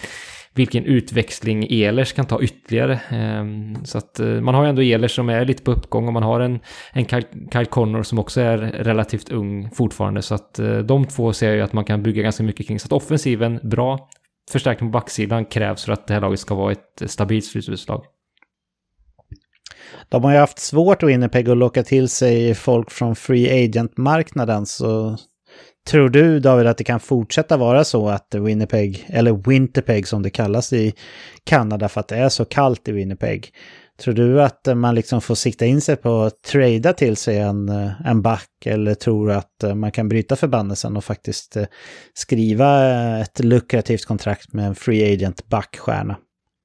vilken utväxling Elers kan ta ytterligare. Ehm, så att eh, man har ju ändå Elers som är lite på uppgång och man har en, en Kyle Connor som också är relativt ung fortfarande. Så att eh, de två ser jag ju att man kan bygga ganska mycket kring. Så att offensiven, bra. Förstärkning på backsidan krävs för att det här laget ska vara ett stabilt slutspelslag. De har ju haft svårt att Winnipeg att locka till sig folk från free agent-marknaden så Tror du David att det kan fortsätta vara så att Winnipeg, eller Winterpeg som det kallas i Kanada för att det är så kallt i Winnipeg. Tror du att man liksom får sikta in sig på att trada till sig en, eh, en back eller tror du att eh, man kan bryta förbannelsen och faktiskt eh, skriva ett lukrativt kontrakt med en free agent backstjärna?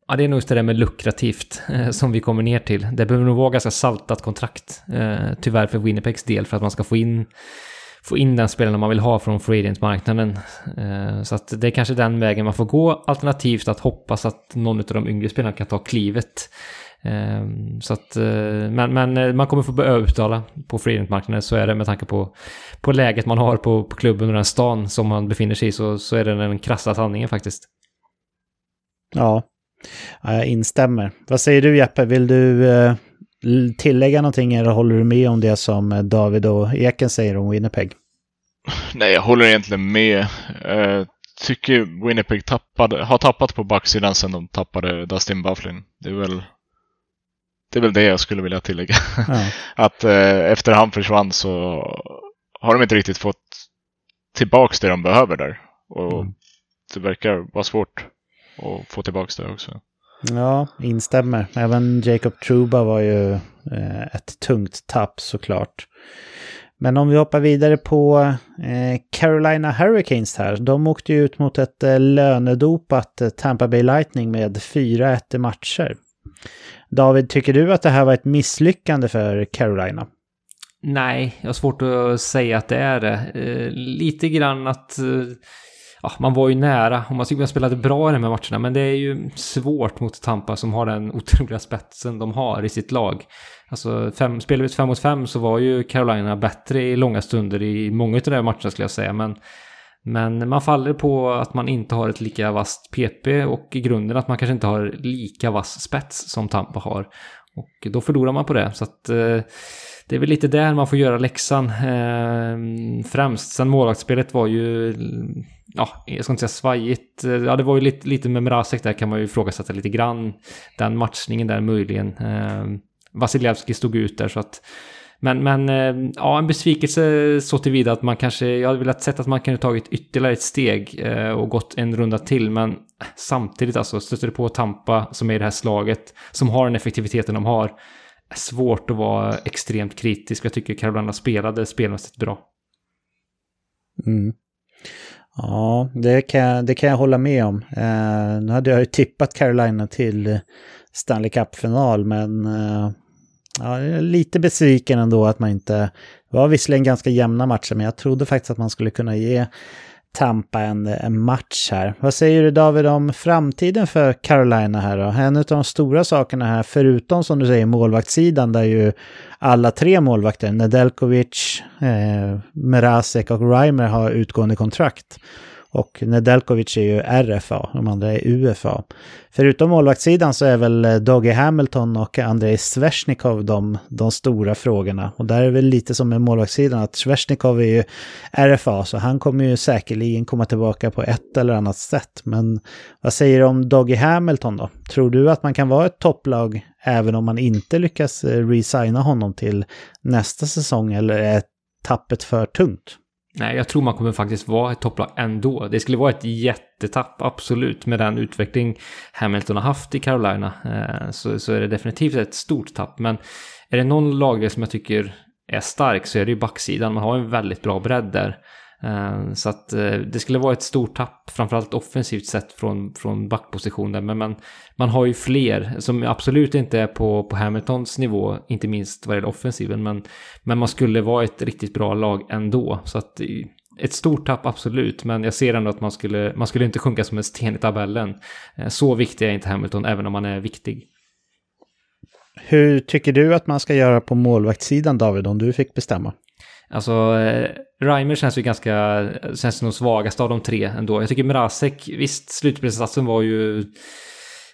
Ja, det är nog just det där med lukrativt eh, som vi kommer ner till. Det behöver nog vara ganska saltat kontrakt, eh, tyvärr för Winnipegs del, för att man ska få in få in den spelaren man vill ha från free agent-marknaden. Eh, så att det är kanske den vägen man får gå, alternativt att hoppas att någon av de yngre spelarna kan ta klivet. Eh, så att, eh, men, men man kommer få börja överbetala på free agent-marknaden, så är det med tanke på, på läget man har på, på klubben och den stan som man befinner sig i, så, så är det den krassa sanningen faktiskt. Ja, jag instämmer. Vad säger du Jeppe, vill du tillägga någonting eller håller du med om det som David och Eken säger om Winnipeg? Nej, jag håller egentligen med. Jag tycker Winnipeg tappade, har tappat på backsidan sen de tappade Dustin Bufflin. Det är väl det, är väl det jag skulle vilja tillägga. Ja. att eh, efter han försvann så har de inte riktigt fått tillbaks det de behöver där. Och mm. det verkar vara svårt att få tillbaks det också. Ja, instämmer. Även Jacob Truba var ju eh, ett tungt tapp såklart. Men om vi hoppar vidare på eh, Carolina Hurricanes här. De åkte ju ut mot ett eh, lönedopat Tampa Bay Lightning med 4-1 matcher. David, tycker du att det här var ett misslyckande för Carolina? Nej, jag har svårt att säga att det är det. lite grann att ja, man var ju nära och man tycker man spelade bra i de här matcherna. Men det är ju svårt mot Tampa som har den otroliga spetsen de har i sitt lag. Alltså fem, spelar vi fem mot fem så var ju Carolina bättre i långa stunder i många av de här matcherna skulle jag säga. Men, men man faller på att man inte har ett lika vasst PP och i grunden att man kanske inte har lika vass spets som Tampa har. Och då förlorar man på det. Så att eh, det är väl lite där man får göra läxan eh, främst. Sen målvaktsspelet var ju, ja, jag ska inte säga svajigt. Eh, ja, det var ju lite, lite med Mrazek där kan man ju ifrågasätta lite grann. Den matchningen där möjligen. Eh, Vasilevski stod ut där så att men, men eh, ja, en besvikelse så tillvida att man kanske, jag hade velat sett att man kunde tagit ytterligare ett steg eh, och gått en runda till. Men samtidigt alltså, stöter du på Tampa som är i det här slaget, som har den effektiviteten de har, är svårt att vara extremt kritisk. Jag tycker Carolina spelade spelmässigt bra. Mm. Ja, det kan, det kan jag hålla med om. Eh, nu hade jag ju tippat Carolina till Stanley Cup-final, men eh, ja, lite besviken ändå att man inte... Det var visserligen ganska jämna matcher, men jag trodde faktiskt att man skulle kunna ge Tampa en, en match här. Vad säger du David om framtiden för Carolina här då? En av de stora sakerna här, förutom som du säger målvaktssidan där ju alla tre målvakter, Nedelkovic, eh, Merasek och Reimer har utgående kontrakt. Och Nedeljkovic är ju RFA, de andra är UFA. Förutom målvaktssidan så är väl eh, Dogge Hamilton och Andrei Svesjnikov de, de stora frågorna. Och där är det väl lite som med målvaktssidan att Svesjnikov är ju RFA så han kommer ju säkerligen komma tillbaka på ett eller annat sätt. Men vad säger du om Dogge Hamilton då? Tror du att man kan vara ett topplag även om man inte lyckas eh, resigna honom till nästa säsong eller är tappet för tungt? Nej, jag tror man kommer faktiskt vara ett topplag ändå. Det skulle vara ett jättetapp, absolut, med den utveckling Hamilton har haft i Carolina. Eh, så, så är det definitivt ett stort tapp. Men är det någon lagdel som jag tycker är stark så är det ju backsidan. Man har en väldigt bra bredd där. Eh, så att eh, det skulle vara ett stort tapp, framförallt offensivt sett från, från backpositionen. Men man, man har ju fler som absolut inte är på, på Hamiltons nivå, inte minst vad gäller offensiven. Men, men man skulle vara ett riktigt bra lag ändå. Så att eh, ett stort tapp absolut, men jag ser ändå att man skulle, man skulle inte sjunka som en sten i tabellen. Så viktig är inte Hamilton, även om han är viktig. Hur tycker du att man ska göra på målvaktssidan David, om du fick bestämma? Alltså, eh, Reimer känns ju ganska, känns nog svagast av de tre ändå. Jag tycker Mrazek, visst slutspelsinsatsen var ju,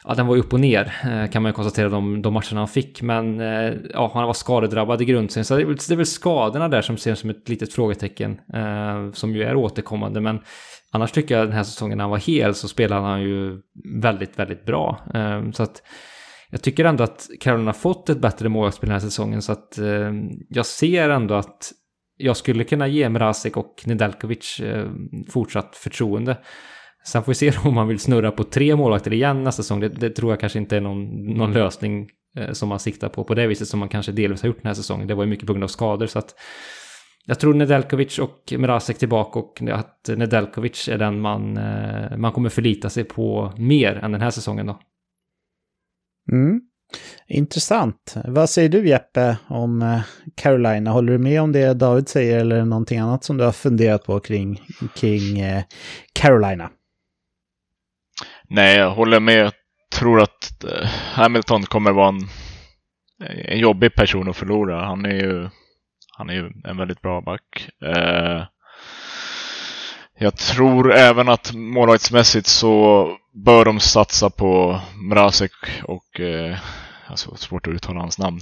ja den var ju upp och ner eh, kan man ju konstatera de, de matcherna han fick. Men eh, ja, han var skadedrabbad i grundserien. Så det är, väl, det är väl skadorna där som ser som ett litet frågetecken. Eh, som ju är återkommande. Men annars tycker jag den här säsongen när han var hel så spelade han ju väldigt, väldigt bra. Eh, så att jag tycker ändå att Carolina har fått ett bättre målvaktsspel den här säsongen. Så att eh, jag ser ändå att jag skulle kunna ge Mrazek och Nedeljkovic eh, fortsatt förtroende. Sen får vi se om man vill snurra på tre målvakter igen nästa säsong. Det, det tror jag kanske inte är någon, någon lösning eh, som man siktar på på det viset som man kanske delvis har gjort den här säsongen. Det var ju mycket på grund av skador så att jag tror Nedeljkovic och Mrazek tillbaka och att Nedeljkovic är den man, eh, man kommer förlita sig på mer än den här säsongen då. Mm. Intressant. Vad säger du Jeppe om eh, Carolina? Håller du med om det David säger eller någonting annat som du har funderat på kring, kring eh, Carolina? Nej, jag håller med. Jag tror att eh, Hamilton kommer vara en, en jobbig person att förlora. Han är ju, han är ju en väldigt bra back. Jag tror även att målvaktsmässigt så bör de satsa på Mrazek och eh, alltså svårt att uttala hans namn.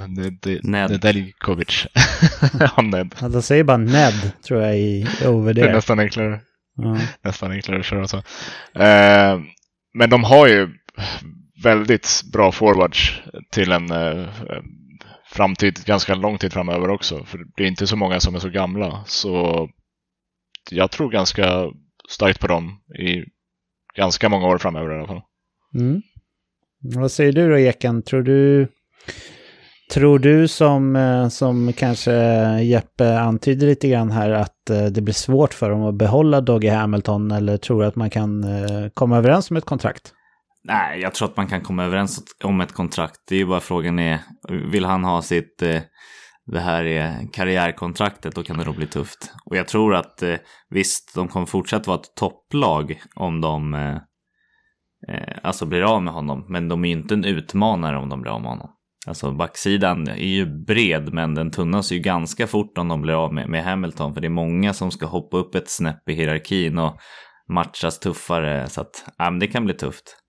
Nedeljkovic. ja, Ned. Ja, de säger bara Ned tror jag i over Det är nästan enklare. Ja. Nästan enklare att köra så. Eh, men de har ju väldigt bra forwards till en eh, framtid, ganska lång tid framöver också. För det är inte så många som är så gamla. Så jag tror ganska starkt på dem i ganska många år framöver i alla fall. Mm. Vad säger du då Eken? Tror du, tror du som, eh, som kanske Jeppe antyder lite grann här att eh, det blir svårt för dem att behålla Doggy Hamilton eller tror du att man kan eh, komma överens om ett kontrakt? Nej, jag tror att man kan komma överens om ett kontrakt. Det är ju bara frågan är, vill han ha sitt det här är karriärkontraktet, då kan det nog bli tufft. Och jag tror att eh, visst, de kommer fortsätta vara ett topplag om de eh, eh, alltså blir av med honom. Men de är ju inte en utmanare om de blir av med honom. Alltså backsidan är ju bred men den tunnas ju ganska fort om de blir av med, med Hamilton. För det är många som ska hoppa upp ett snäpp i hierarkin och matchas tuffare. Så att ja, men det kan bli tufft.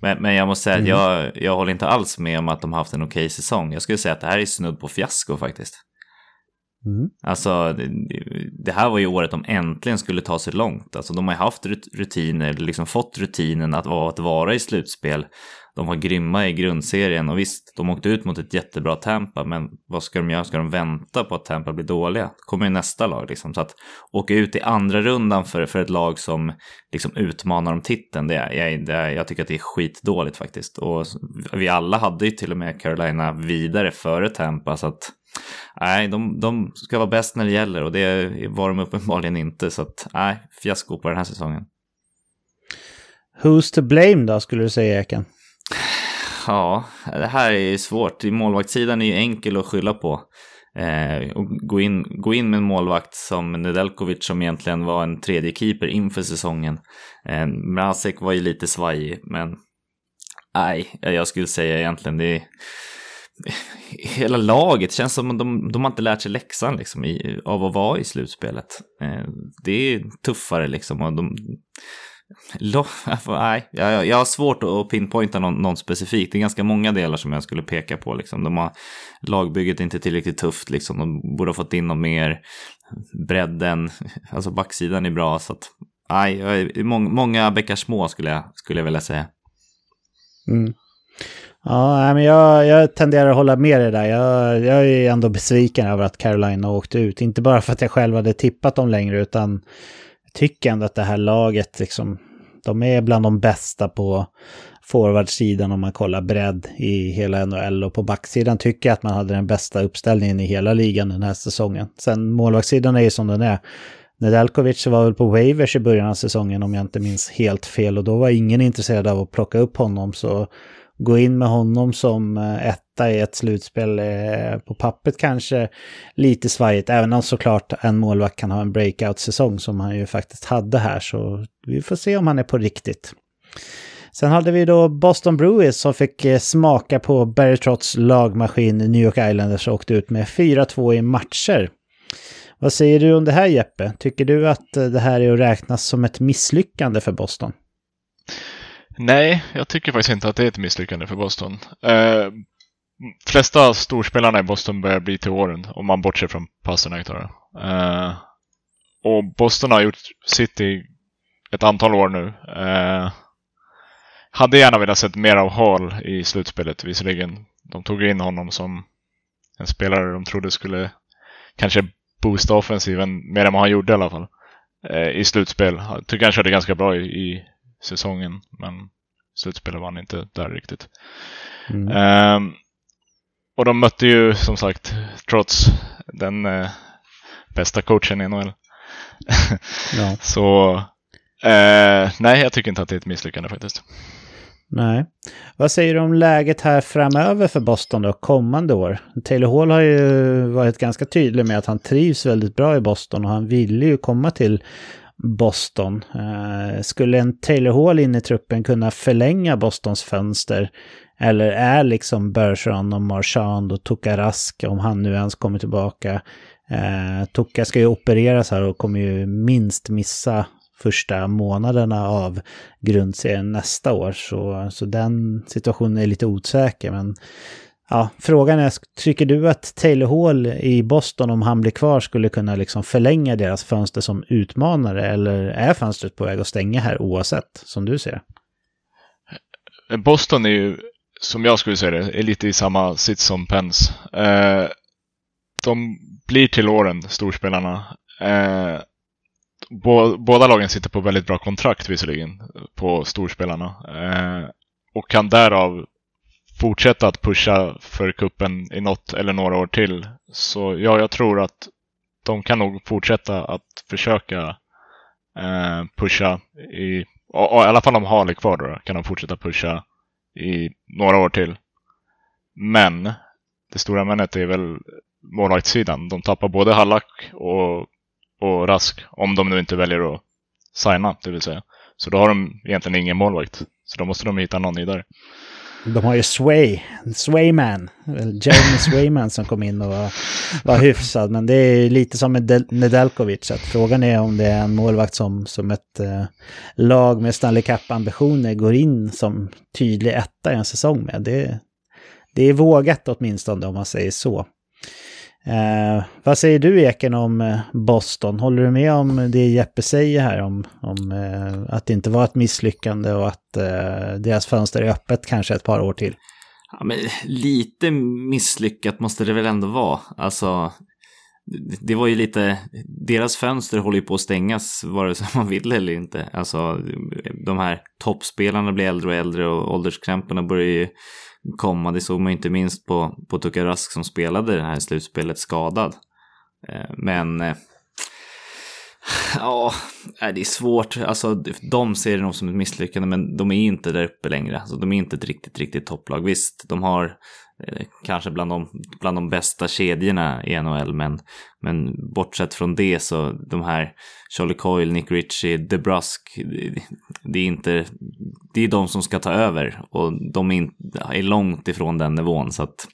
Men, men jag måste säga mm. att jag, jag håller inte alls med om att de har haft en okej säsong. Jag skulle säga att det här är snudd på fiasko faktiskt. Mm. Alltså, det, det, här var ju året de äntligen skulle ta sig långt. Alltså, de har ju haft rutiner, liksom fått rutinen att, att vara i slutspel. De var grymma i grundserien och visst, de åkte ut mot ett jättebra Tampa, men vad ska de göra? Ska de vänta på att Tampa blir dåliga? kommer ju nästa lag liksom. Så att åka ut i andra rundan för, för ett lag som liksom utmanar om titeln, det, jag, det, jag tycker att det är skitdåligt faktiskt. Och vi alla hade ju till och med Carolina vidare före Tampa, så att Nej, de, de ska vara bäst när det gäller och det var de uppenbarligen inte. Så att, nej, fiasko på den här säsongen. Who's to blame då, skulle du säga, Eken? Ja, det här är svårt. Målvaktssidan är ju enkel att skylla på. Eh, och gå, in, gå in med en målvakt som Nedeljkovic som egentligen var en tredje keeper inför säsongen. Eh, Mrazek var ju lite svajig, men nej, jag skulle säga egentligen det är hela laget känns som att de, de har inte lärt sig läxan liksom, i, av att vara i slutspelet. Eh, det är tuffare liksom. Och de, Alltså, nej, jag, jag har svårt att pinpointa någon, någon specifik. Det är ganska många delar som jag skulle peka på. Liksom. De har, lagbygget är inte tillräckligt tufft. Liksom. De borde ha fått in något mer. Bredden, alltså backsidan är bra. Så att, nej, många, många bäckar små skulle jag, skulle jag vilja säga. Mm. Ja, men jag, jag tenderar att hålla med dig där. Jag, jag är ändå besviken över att Carolina åkte ut. Inte bara för att jag själv hade tippat dem längre, utan tycker ändå att det här laget, liksom, de är bland de bästa på forwardsidan om man kollar bredd i hela NHL. Och på backsidan tycker jag att man hade den bästa uppställningen i hela ligan den här säsongen. Sen målvaktssidan är ju som den är. Nedeljkovic var väl på waivers i början av säsongen om jag inte minns helt fel och då var ingen intresserad av att plocka upp honom så gå in med honom som eh, etta i ett slutspel eh, på pappret kanske lite svajigt. Även om såklart en målvakt kan ha en breakout-säsong som han ju faktiskt hade här. Så vi får se om han är på riktigt. Sen hade vi då Boston Bruins som fick eh, smaka på Barry Trotts lagmaskin New York Islanders och åkte ut med 4-2 i matcher. Vad säger du om det här Jeppe? Tycker du att det här är att räknas som ett misslyckande för Boston? Nej, jag tycker faktiskt inte att det är ett misslyckande för Boston. Eh, flesta storspelarna i Boston börjar bli till åren, om man bortser från Pasternak. Eh, och Boston har gjort sitt i ett antal år nu. Eh, hade gärna velat sett mer av Hall i slutspelet visserligen. De tog in honom som en spelare de trodde skulle kanske boosta offensiven mer än vad han gjorde i alla fall. Eh, I slutspel. Jag tycker han körde ganska bra i, i säsongen. Men slutspelet var han inte där riktigt. Mm. Um, och de mötte ju som sagt, trots den eh, bästa coachen i NHL. ja. Så eh, nej, jag tycker inte att det är ett misslyckande faktiskt. Nej. Vad säger du om läget här framöver för Boston då, kommande år? Taylor Hall har ju varit ganska tydlig med att han trivs väldigt bra i Boston och han ville ju komma till Boston. Eh, skulle en Taylor Hall in i truppen kunna förlänga Bostons fönster? Eller är liksom Bergeron och Marchand och Tokarask om han nu ens kommer tillbaka. Eh, Tuka ska ju opereras här och kommer ju minst missa första månaderna av grundserien nästa år. Så, så den situationen är lite osäker. Men Ja, frågan är, tycker du att Taylor Hall i Boston, om han blir kvar, skulle kunna liksom förlänga deras fönster som utmanare? Eller är fönstret på väg att stänga här oavsett, som du ser Boston är ju, som jag skulle säga det, är lite i samma sits som Pens. Eh, de blir till åren, storspelarna. Eh, båda lagen sitter på väldigt bra kontrakt visserligen, på storspelarna. Eh, och kan därav fortsätta att pusha för kuppen i något eller några år till. Så ja, jag tror att de kan nog fortsätta att försöka eh, pusha i, och, och, i alla fall om Harley är kvar då, kan de fortsätta pusha i några år till. Men det stora männet är väl målvaktssidan. De tappar både Hallack och, och Rask, om de nu inte väljer att signa, det vill säga. Så då har de egentligen ingen målvakt. Så då måste de hitta någon ny där. De har ju Sway, Swayman, Jeremy Swayman som kom in och var, var hyfsad. Men det är lite som med Nedeljkovic. Så frågan är om det är en målvakt som, som ett eh, lag med Stanley Cup-ambitioner går in som tydlig etta i en säsong med. Det, det är vågat åtminstone om man säger så. Eh, vad säger du Eken om eh, Boston? Håller du med om det Jeppe säger här om, om eh, att det inte var ett misslyckande och att eh, deras fönster är öppet kanske ett par år till? Ja, men lite misslyckat måste det väl ändå vara. Alltså, det var ju lite, deras fönster håller ju på att stängas vare sig man vill eller inte. Alltså, de här toppspelarna blir äldre och äldre och ålderskrämporna börjar ju komma. Det såg man inte minst på, på Tuka Rask som spelade det här slutspelet skadad. Eh, men eh, ja, eh, det är svårt. Alltså, de ser det nog som ett misslyckande, men de är inte där uppe längre. Alltså, de är inte ett riktigt, riktigt topplag. Visst, de har Eh, kanske bland de, bland de bästa kedjorna i NHL, men, men bortsett från det så de här Charlie Coyle, Nick Ritchie, DeBrusk, det är inte, det är de som ska ta över och de är, in, är långt ifrån den nivån så att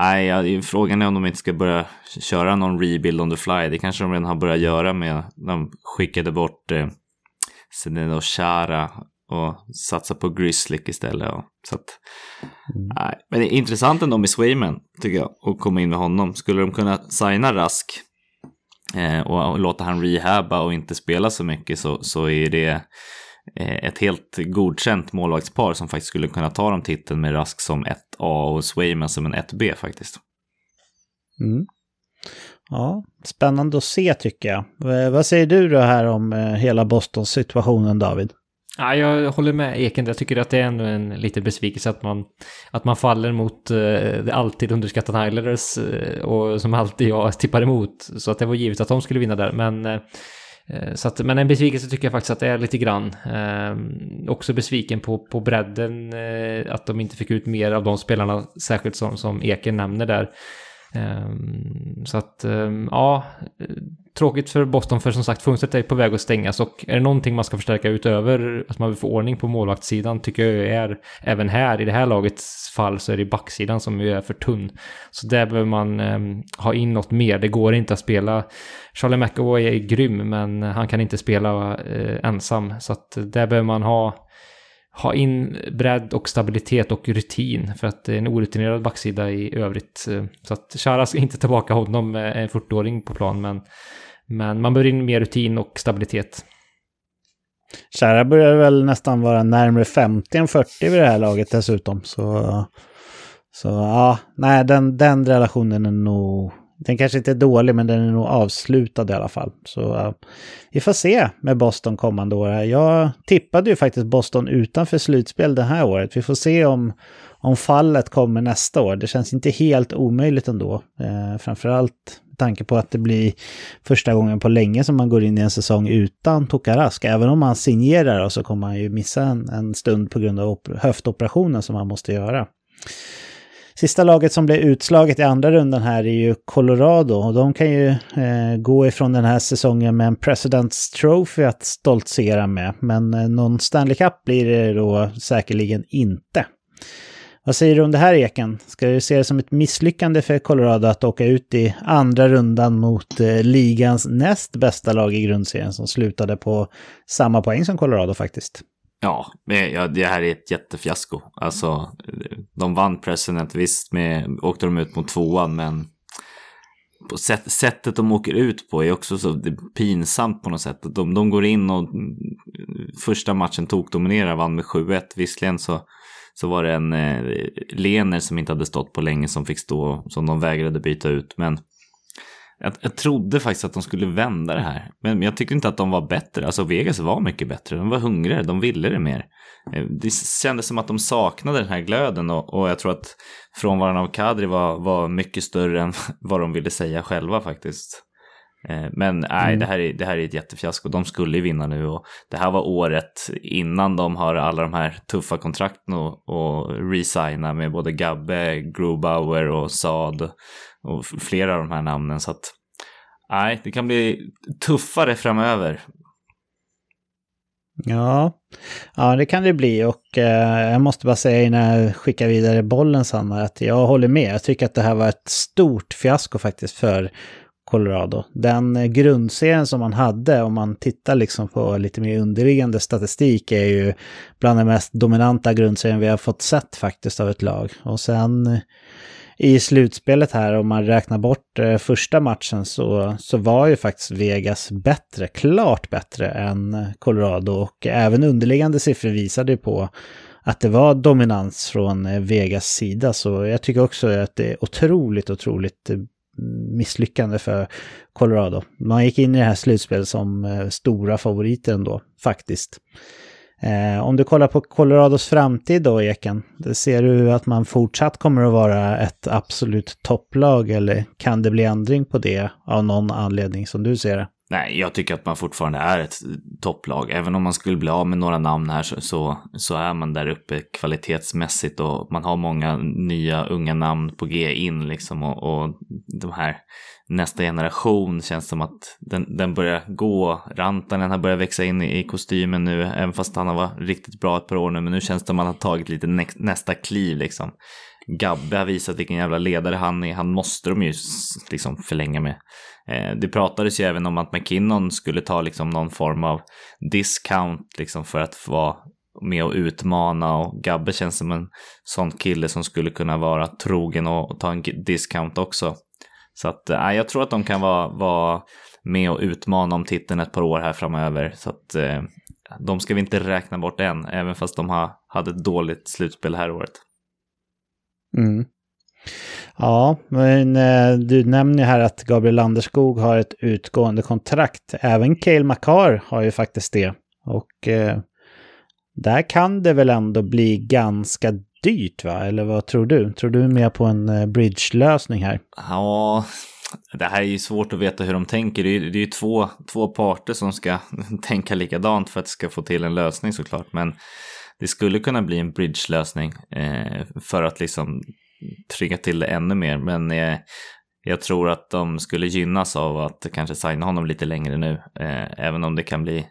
Nej, frågan är om de inte ska börja köra någon rebuild on the fly. Det kanske de redan har börjat göra med, de skickade bort eh, Seneno Chara och satsa på Grizzlick istället. Och, så att, mm. nej, men det är intressant ändå med Swayman, tycker jag, att komma in med honom. Skulle de kunna signa Rask eh, och, och, låta han rehabba och inte spela så mycket så, så är det eh, ett helt godkänt målvaktspar som faktiskt skulle kunna ta dem titeln med Rask som 1A och Swayman som en 1B faktiskt. Mm. Ja, spännande att se tycker jag. Vad säger du då här om eh, hela Bostons situationen David? Ja, jag håller med Eken. Jag tycker att det är ändå en liten besvikelse att man, att man faller mot uh, det alltid underskattade Highlanders uh, och som alltid jag tippar emot. Så att det var givet att de skulle vinna där. Men, uh, så att, men en besvikelse tycker jag faktiskt att det är lite grann. också besviken på, på bredden, att de inte fick ut mer av de spelarna, särskilt som, som Eken nämner där. Um, så att, um, ja, tråkigt för Boston för som sagt fönstret är på väg att stängas och är det någonting man ska förstärka utöver att man vill få ordning på målvaktssidan tycker jag är även här i det här lagets fall så är det backsidan som ju är för tunn. Så där behöver man eh, ha in något mer. Det går inte att spela. Charlie McAvoy är grym men han kan inte spela eh, ensam så att eh, där behöver man ha ha in bredd och stabilitet och rutin för att det är en orutinerad backsida i övrigt. Eh, så att Chara ska inte tillbaka honom med en 40-åring på plan men, men man bör in mer rutin och stabilitet. Chara börjar väl nästan vara närmare 50 än 40 vid det här laget dessutom. Så, så ja, nej den, den relationen är nog den kanske inte är dålig, men den är nog avslutad i alla fall. Så uh, vi får se med Boston kommande år. Jag tippade ju faktiskt Boston utanför slutspel det här året. Vi får se om, om fallet kommer nästa år. Det känns inte helt omöjligt ändå. Uh, framförallt med tanke på att det blir första gången på länge som man går in i en säsong utan Tokarask. Även om han signerar så kommer han ju missa en, en stund på grund av höftoperationen som han måste göra. Sista laget som blev utslaget i andra rundan här är ju Colorado och de kan ju eh, gå ifrån den här säsongen med en President's Trophy att stoltsera med. Men eh, någon Stanley Cup blir det då säkerligen inte. Vad säger du om det här Eken? Ska du se det som ett misslyckande för Colorado att åka ut i andra rundan mot eh, ligans näst bästa lag i grundserien som slutade på samma poäng som Colorado faktiskt? Ja, det här är ett jättefiasko. Alltså, de vann President, visst med, åkte de ut mot tvåan, men på sätt, sättet de åker ut på är också så pinsamt på något sätt. De, de går in och första matchen tokdominerar, vann med 7-1. Visserligen så, så var det en eh, Lener som inte hade stått på länge som fick stå, som de vägrade byta ut. Men jag, jag trodde faktiskt att de skulle vända det här. Men, jag tycker inte att de var bättre. Alltså Vegas var mycket bättre. De var hungrigare, de ville det mer. Eh, det kändes som att de saknade den här glöden och, och jag tror att frånvaron av Kadri var, var mycket större än vad de ville säga själva faktiskt. Eh, men nej, mm. det, här är, det här är ett jättefiasko. De skulle ju vinna nu och det här var året innan de har alla de här tuffa kontrakten och, och resigna med både Gabbe, Grubauer och Saad och flera av de här namnen. Så att nej, det kan bli tuffare framöver. Ja, ja det kan det bli och eh, jag måste bara säga innan jag skickar vidare bollen Sanna att jag håller med. Jag tycker att det här var ett stort fiasko faktiskt för Colorado. Den eh, grundserien som man hade, om man tittar liksom på lite mer underliggande statistik, är ju bland de mest dominanta grundserien vi har fått sett faktiskt av ett lag. Och sen i slutspelet här, om man räknar bort eh, första matchen, så, så var ju faktiskt Vegas bättre, klart bättre än Colorado. Och även underliggande siffror visade ju på att det var dominans från eh, Vegas sida. Så jag tycker också att det är otroligt, otroligt eh, misslyckande för Colorado. Man gick in i det här slutspelet som stora favoriter ändå, faktiskt. Eh, om du kollar på Colorados framtid då, Eken, ser du att man fortsatt kommer att vara ett absolut topplag eller kan det bli ändring på det av någon anledning som du ser det? Nej, jag tycker att man fortfarande är ett topplag. Även om man skulle bli av med några namn här så, så, så, är man där uppe kvalitetsmässigt och man har många nya unga namn på G in liksom och, och de här nästa generation känns som att den, den börjar gå. Rantanen har börjat växa in i, i, kostymen nu, även fast han har varit riktigt bra ett par år nu. Men nu känns det som att han har tagit lite nä, nästa kliv liksom. Gabbe har visat vilken jävla ledare han är. Han måste de ju liksom förlänga med. Eh, det pratades ju även om att McKinnon skulle ta liksom någon form av discount liksom för att få vara med och utmana och Gabbe känns som en sån kille som skulle kunna vara trogen och, ta en discount också. Så att äh, jag tror att de kan vara, vara med och utmana om titeln ett par år här framöver. Så att äh, de ska vi inte räkna bort än, även fast de ha, hade ett dåligt slutspel här året. Mm. Ja, men eh, du nämner här att Gabriel Anderskog har ett utgående kontrakt. Även Cale Makar har ju faktiskt det. Och eh, där kan det väl ändå bli ganska dyrt va? Eller vad tror du? Tror du mer på en eh, bridge-lösning här? Ja, det här är ju svårt att veta hur de tänker. Det är, det är ju två, två parter som ska tänka likadant för att det ska få till en lösning såklart. Men det skulle kunna bli en bridge-lösning eh, för att liksom trygga till det ännu mer. Men eh, jag tror att de skulle gynnas av att kanske signa honom lite längre nu. Eh, även om det kan bli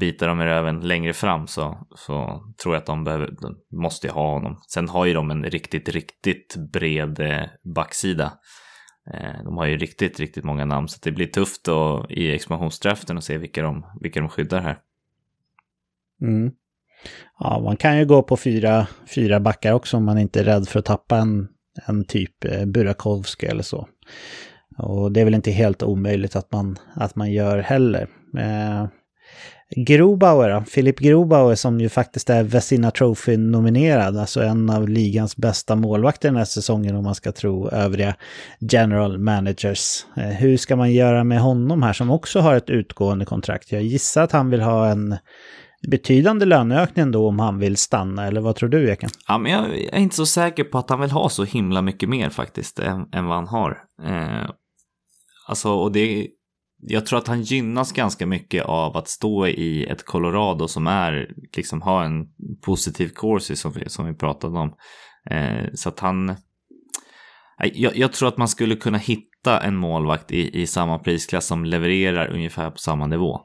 bitar dem i röven längre fram så, så tror jag att de, behöver, de måste ha honom. Sen har ju de en riktigt, riktigt bred eh, backsida. Eh, de har ju riktigt, riktigt många namn så det blir tufft då i expansionsdraften att se vilka de, vilka de skyddar här. Mm. Ja, man kan ju gå på fyra, fyra backar också om man inte är rädd för att tappa en, en typ eh, Burakovsky eller så. Och det är väl inte helt omöjligt att man, att man gör heller. Eh, Grobauer då? Filip Grobauer som ju faktiskt är Vesina Trophy-nominerad, alltså en av ligans bästa målvakter den här säsongen om man ska tro övriga general managers. Eh, hur ska man göra med honom här som också har ett utgående kontrakt? Jag gissar att han vill ha en betydande löneökning då om han vill stanna, eller vad tror du Eken? Ja, men jag är inte så säker på att han vill ha så himla mycket mer faktiskt än, än vad han har. Eh, alltså, och det jag tror att han gynnas ganska mycket av att stå i ett Colorado som är, liksom har en positiv course som vi, som vi pratade om. Eh, så att han, jag, jag, tror att man skulle kunna hitta en målvakt i, i samma prisklass som levererar ungefär på samma nivå.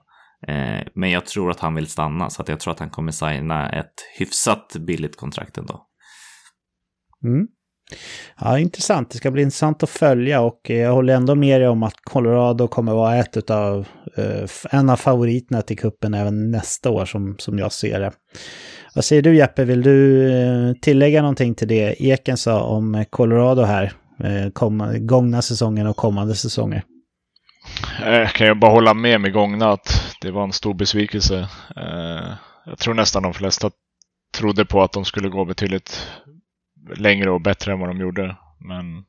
Eh, men jag tror att han vill stanna så att jag tror att han kommer signa ett hyfsat billigt kontrakt ändå. Mm. Ja, intressant. Det ska bli intressant att följa och jag håller ändå med dig om att Colorado kommer vara ett utav, eh, en av favoriterna till kuppen även nästa år som, som jag ser det. Vad säger du Jeppe, vill du eh, tillägga någonting till det Eken sa om Colorado här? Kom, gångna säsongen och kommande säsonger. Jag kan ju bara hålla med med gångna att det var en stor besvikelse. Jag tror nästan de flesta trodde på att de skulle gå betydligt längre och bättre än vad de gjorde. Men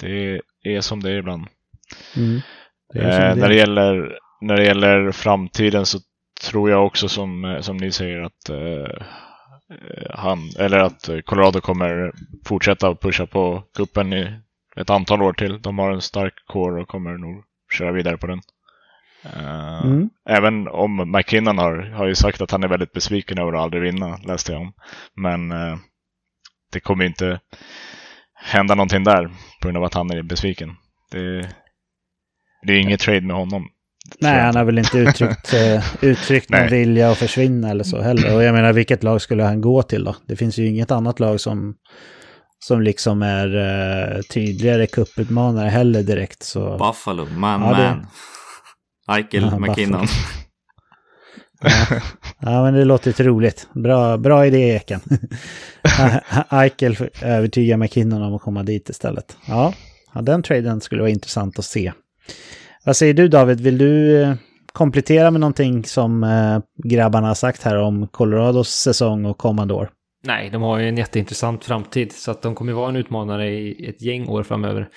det är som det är ibland. Mm. Det är eh, när, det gäller, när det gäller framtiden så tror jag också som, eh, som ni säger att eh, han, eller att Colorado kommer fortsätta pusha på kuppen i ett antal år till. De har en stark core och kommer nog köra vidare på den. Uh, mm. Även om McKinnon har, har ju sagt att han är väldigt besviken över att aldrig vinna, läste jag om. Men uh, det kommer inte hända någonting där på grund av att han är besviken. Det, det är inget trade med honom. Nej, han har väl inte uttryckt, uh, uttryckt någon vilja att försvinna eller så heller. Och jag menar, vilket lag skulle han gå till då? Det finns ju inget annat lag som, som liksom är uh, tydligare cuputmanare heller direkt. Så... Buffalo, man, ja, man. Eichel, ja, McKinnon. Ja. ja, men det låter ju roligt. Bra, bra idé, Eken. Eichel övertygar McKinnon om att komma dit istället. Ja, ja, den traden skulle vara intressant att se. Vad säger du David, vill du eh, komplettera med någonting som eh, grabbarna har sagt här om Colorados säsong och kommande år? Nej, de har ju en jätteintressant framtid så att de kommer vara en utmanare i ett gäng år framöver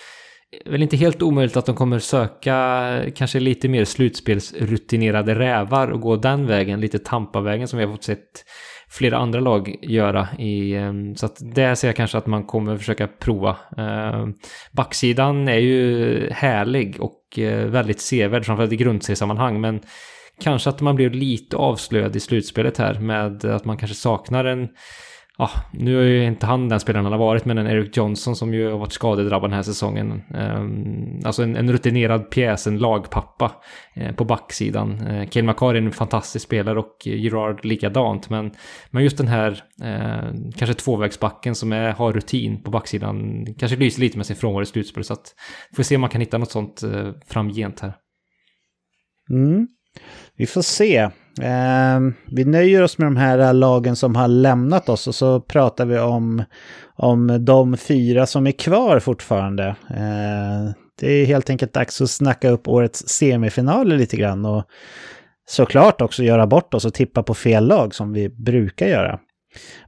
väl inte helt omöjligt att de kommer söka kanske lite mer slutspelsrutinerade rävar och gå den vägen, lite Tampa-vägen som vi har fått sett flera andra lag göra. I, ehm, så att det ser jag kanske att man kommer försöka prova. Ehm, backsidan är ju härlig och eh, väldigt sevärd, framförallt i grundseriesammanhang, men kanske att man blir lite avslöjad i slutspelet här med att man kanske saknar en ja, nu är ju inte han den spelaren han har varit, men en Eric Johnson som ju har varit skadedrabbad den här säsongen. Ehm, alltså en, en, rutinerad pjäs, en lagpappa eh, på backsidan. Eh, Kael Makar är en fantastisk spelare och Gerard likadant, men, men just den här eh, kanske tvåvägsbacken som är, har rutin på backsidan kanske lyser lite med sin frånvaro i slutspel, så att får se om man kan hitta något sånt eh, framgent här. Mm. Vi får se. Eh, vi nöjer oss med de här eh, lagen som har lämnat oss och så pratar vi om, om de fyra som är kvar fortfarande. Eh, det är helt enkelt dags att snacka upp årets semifinaler lite grann och såklart också göra bort oss och tippa på fel lag som vi brukar göra.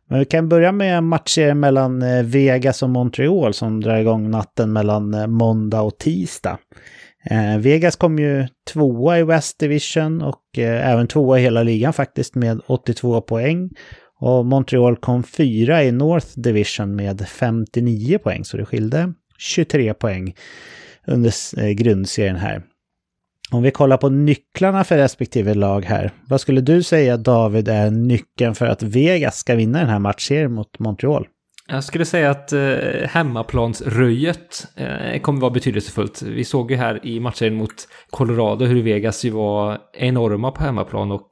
Men vi kan börja med matcher mellan eh, Vegas och Montreal som drar igång natten mellan eh, måndag och tisdag. Eh, Vegas kom ju tvåa i West Division och eh, även tvåa i hela ligan faktiskt med 82 poäng. Och Montreal kom fyra i North Division med 59 poäng, så det skilde 23 poäng under eh, grundserien här. Om vi kollar på nycklarna för respektive lag här. Vad skulle du säga David är nyckeln för att Vegas ska vinna den här matchserien mot Montreal? Jag skulle säga att eh, hemmaplansröjet eh, kommer vara betydelsefullt. Vi såg ju här i matchen mot Colorado hur Vegas ju var enorma på hemmaplan och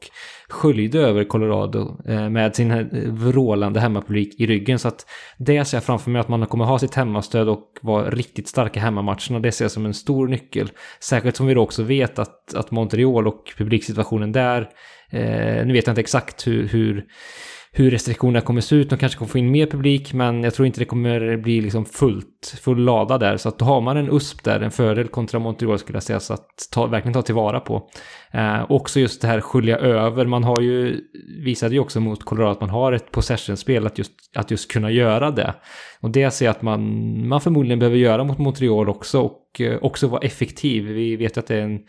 sköljde över Colorado eh, med sin eh, vrålande hemmapublik i ryggen. Så att det ser jag framför mig att man kommer ha sitt hemmastöd och vara riktigt starka hemmamatcherna. Det ser jag som en stor nyckel. Särskilt som vi då också vet att, att Montreal och publiksituationen där, eh, nu vet jag inte exakt hur, hur hur restriktionerna kommer se ut. De kanske kommer få in mer publik, men jag tror inte det kommer bli liksom fullt, full lada där. Så att då har man en USP där, en fördel kontra Montreal skulle jag säga, så att ta, verkligen ta tillvara på. Eh, också just det här skölja över. Man har ju, visade ju också mot Colorado att man har ett possession-spel, att just, att just kunna göra det. Och det ser jag att man, man förmodligen behöver göra mot Montreal också, och eh, också vara effektiv. Vi vet att det är en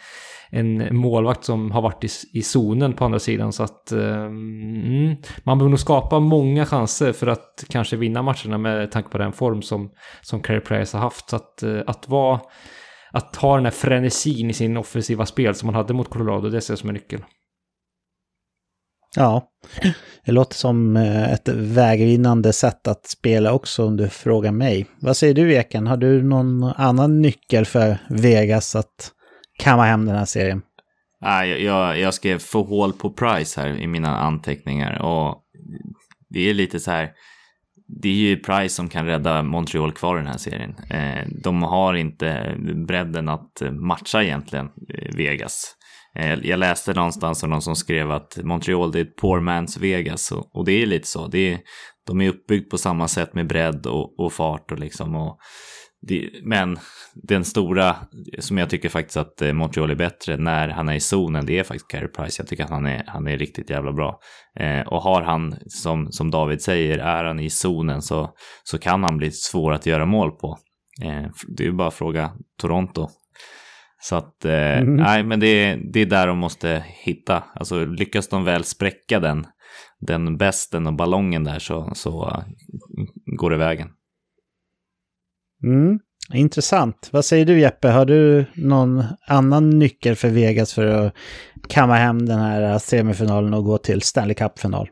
en målvakt som har varit i, i zonen på andra sidan. Så att um, man behöver nog skapa många chanser för att kanske vinna matcherna med tanke på den form som, som Carey Price har haft. Så att, eh, att vara att ha den här frenesin i sin offensiva spel som man hade mot Colorado, det ser jag som en nyckel. Ja, det låter som eh, ett vägvinnande sätt att spela också om du frågar mig. Vad säger du Eken? Har du någon annan nyckel för Vegas att kamma hem den här serien. Nej, jag, jag skrev få hål på Price här i mina anteckningar och det är lite så här. Det är ju Price som kan rädda Montreal kvar i den här serien. Eh, de har inte bredden att matcha egentligen eh, Vegas. Eh, jag läste någonstans av någon som skrev att Montreal det är ett poor man's Vegas och, det är lite så. Det är, de är uppbyggt på samma sätt med bredd och, och fart och liksom och det, men den stora, som jag tycker faktiskt att eh, Montreal är bättre när han är i zonen, det är faktiskt Carey Price. Jag tycker att han är, han är riktigt jävla bra. Eh, och har han, som, som David säger, är han i zonen så, så kan han bli svår att göra mål på. Eh, det är ju bara att fråga Toronto. Så att, eh, mm. nej men det, det är där de måste hitta. Alltså lyckas de väl spräcka den, den bästen och ballongen där så, så uh, går det vägen. Mm. Intressant. Vad säger du Jeppe? Har du någon annan nyckel för Vegas för att kamma hem den här semifinalen och gå till Stanley Cup-final?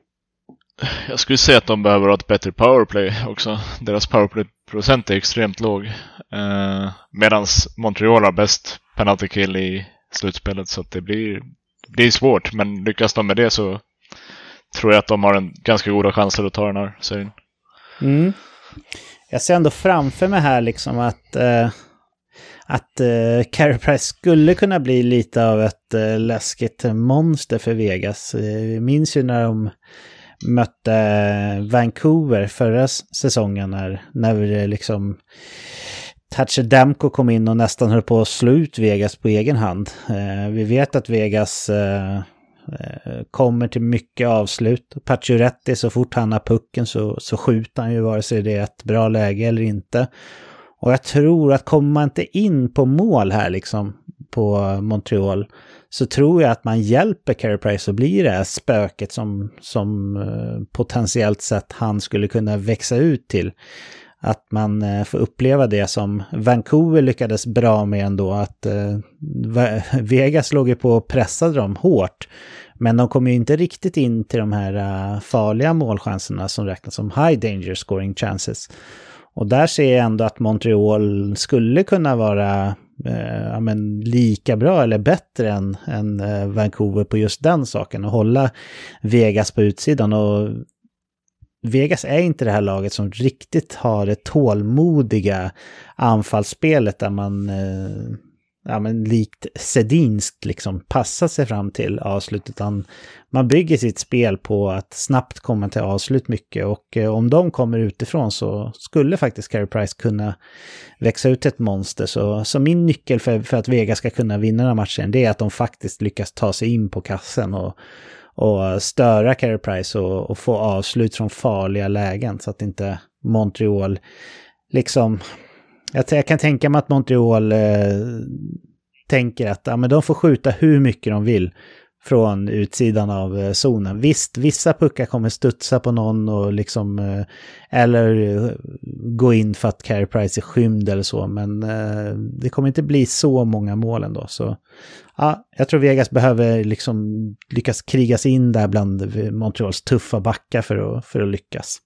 Jag skulle säga att de behöver ha ett bättre powerplay också. Deras powerplay-procent är extremt låg. Eh, Medan Montreal har bäst penalty kill i slutspelet så att det blir, blir svårt. Men lyckas de med det så tror jag att de har en ganska goda chanser att ta den här serien. Mm. Jag ser ändå framför mig här liksom att, eh, att eh, Carey Price skulle kunna bli lite av ett eh, läskigt monster för Vegas. Eh, vi minns ju när de mötte Vancouver förra säsongen när, när vi liksom Thatcher Demko kom in och nästan höll på att slå ut Vegas på egen hand. Eh, vi vet att Vegas eh, eh, kommer till mycket avslut. Pacioretty, så fort han har pucken så, så skjuter han ju vare sig det är ett bra läge eller inte. Och jag tror att kommer man inte in på mål här liksom på Montreal så tror jag att man hjälper Carey Price att bli det här spöket som, som eh, potentiellt sett han skulle kunna växa ut till. Att man eh, får uppleva det som Vancouver lyckades bra med ändå, att eh, Vegas låg ju på och pressade dem hårt. Men de kom ju inte riktigt in till de här eh, farliga målchanserna som räknas som high danger scoring chances. Och där ser jag ändå att Montreal skulle kunna vara eh, ja, men lika bra eller bättre än, än Vancouver på just den saken och hålla Vegas på utsidan. Och Vegas är inte det här laget som riktigt har det tålmodiga anfallsspelet där man eh, ja, men likt Sedinskt liksom passar sig fram till avslut. Utan man bygger sitt spel på att snabbt komma till avslut mycket. Och eh, om de kommer utifrån så skulle faktiskt Carey Price kunna växa ut ett monster. Så, så min nyckel för, för att Vegas ska kunna vinna den här matchen det är att de faktiskt lyckas ta sig in på kassen och, och störa Carey Price och, och få avslut från farliga lägen. Så att inte Montreal liksom jag, jag kan tänka mig att Montreal eh, tänker att ja, men de får skjuta hur mycket de vill från utsidan av eh, zonen. Visst, vissa puckar kommer studsa på någon och liksom... Eh, eller eh, gå in för att Carey Price är skymd eller så, men det kommer inte bli så många mål ändå. Så ja, jag tror Vegas behöver liksom lyckas krigas in där bland Montreals tuffa backar för att, för att lyckas.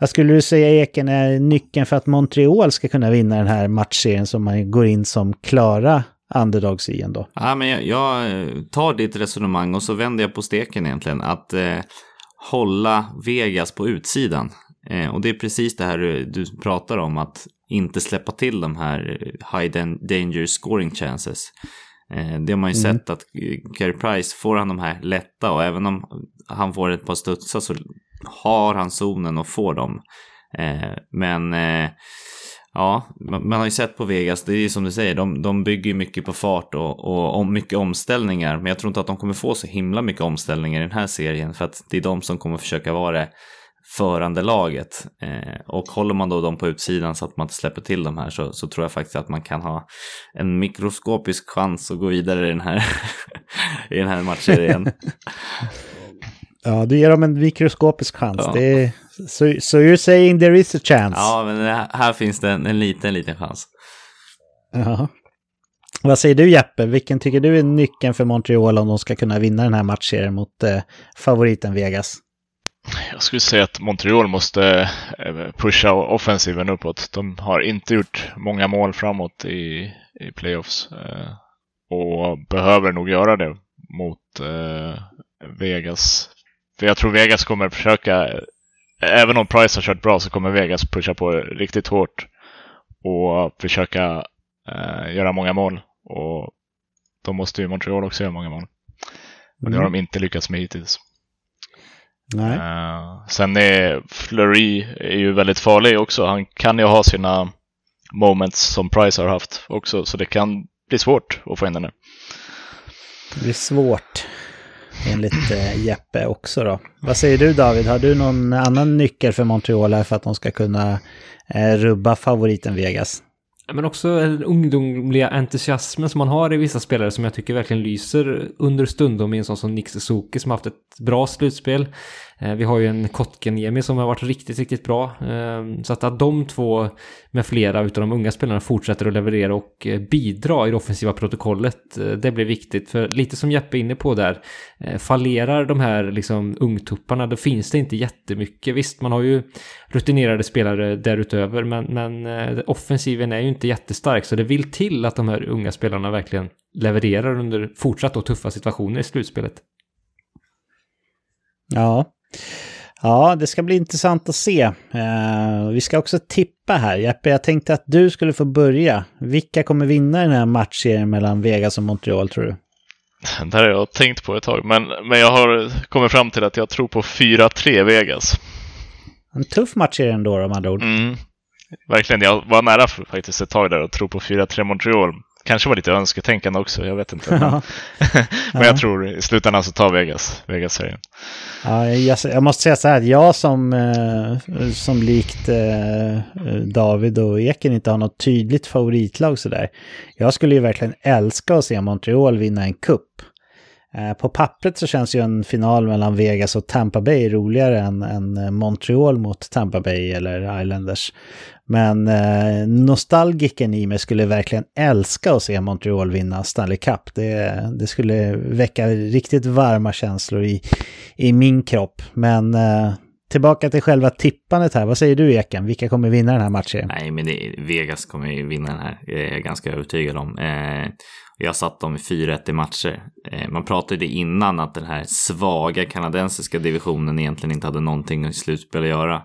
Vad skulle du säga Eken är nyckeln för att Montreal ska kunna vinna den här matchserien som man går in som klara underdogs i ändå? Ja, men jag, jag, tar ditt resonemang och så vänder jag på steken egentligen. Att eh, hålla Vegas på utsidan. Eh, och det är precis det här du, du pratar om, att inte släppa till de här high danger scoring chances. Eh, det har man ju mm. sett att Carey Price, får han de här lätta och även om han får ett par studsar så har han zonen och får dem. Eh, men eh, ja, man, har ju sett på Vegas, det är ju som du säger, de, de bygger mycket på fart och, och om mycket omställningar. Men jag tror inte att de kommer få så himla mycket omställningar i den här serien för att det är de som kommer försöka vara det förande laget. Eh, och håller man då dem på utsidan så att man inte släpper till de här så, så tror jag faktiskt att man kan ha en mikroskopisk chans att gå vidare i den här, i den här matchserien. Ja, du ger dem en mikroskopisk chans. Ja. Det är, so, so you're saying there is a chance? Ja, men här finns det en, en liten, liten chans. Ja. Vad säger du Jeppe? Vilken tycker du är nyckeln för Montreal om de ska kunna vinna den här matchserien mot eh, favoriten Vegas? Jag skulle säga att Montreal måste eh, pusha offensiven uppåt. De har inte gjort många mål framåt i, i playoffs eh, och behöver nog göra det mot eh, Vegas för jag tror Vegas kommer försöka, även om Price har kört bra så kommer Vegas pusha på riktigt hårt och försöka eh, göra många mål. Och då måste ju Montreal också göra många mål. Men det har mm. de inte lyckats med hittills. Nej. Uh, sen är Flurry är ju väldigt farlig också. Han kan ju ha sina moments som Price har haft också, så det kan bli svårt att få in den där. Det blir svårt enligt eh, Jeppe också då. Vad säger du David, har du någon annan nyckel för Montreal här för att de ska kunna eh, rubba favoriten Vegas? Men också den ungdomliga entusiasmen som man har i vissa spelare som jag tycker verkligen lyser under stundom i en sån som Nick Suzuki som haft ett bra slutspel. Eh, vi har ju en Kotkaniemi som har varit riktigt, riktigt bra. Ehm, så att, att de två med flera utav de unga spelarna fortsätter att leverera och eh, bidra i det offensiva protokollet, eh, det blir viktigt. För lite som Jeppe är inne på där, fallerar de här liksom ungtupparna, då finns det inte jättemycket. Visst, man har ju rutinerade spelare därutöver, men, men offensiven är ju inte jättestark, så det vill till att de här unga spelarna verkligen levererar under fortsatt och tuffa situationer i slutspelet. Ja. Ja, det ska bli intressant att se. Uh, vi ska också tippa här. Jeppe, jag tänkte att du skulle få börja. Vilka kommer vinna den här matchserien mellan Vegas och Montreal tror du? Det här har jag tänkt på ett tag, men, men jag har kommit fram till att jag tror på 4-3 Vegas. En tuff matchserie ändå, om andra ord. Mm. Verkligen, jag var nära faktiskt ett tag där och tro på 4-3 Montreal. Kanske var lite önsketänkande också, jag vet inte. Men, men jag tror i slutändan så tar Vegas, Vegas-serien. Ja, jag, jag, måste säga så här, jag som, eh, som likt eh, David och Eken inte har något tydligt favoritlag sådär. Jag skulle ju verkligen älska att se Montreal vinna en kupp. Eh, på pappret så känns ju en final mellan Vegas och Tampa Bay roligare än, än Montreal mot Tampa Bay eller Islanders. Men eh, nostalgiken i mig skulle verkligen älska att se Montreal vinna Stanley Cup. Det, det skulle väcka riktigt varma känslor i, i min kropp. Men eh, tillbaka till själva tippandet här. Vad säger du Eken? Vilka kommer vinna den här matchen? Nej, men det, Vegas kommer ju vinna den här. Det är jag ganska övertygad om. Eh, jag satt dem i 4-1 i matcher. Eh, man pratade innan att den här svaga kanadensiska divisionen egentligen inte hade någonting i slutspel att göra.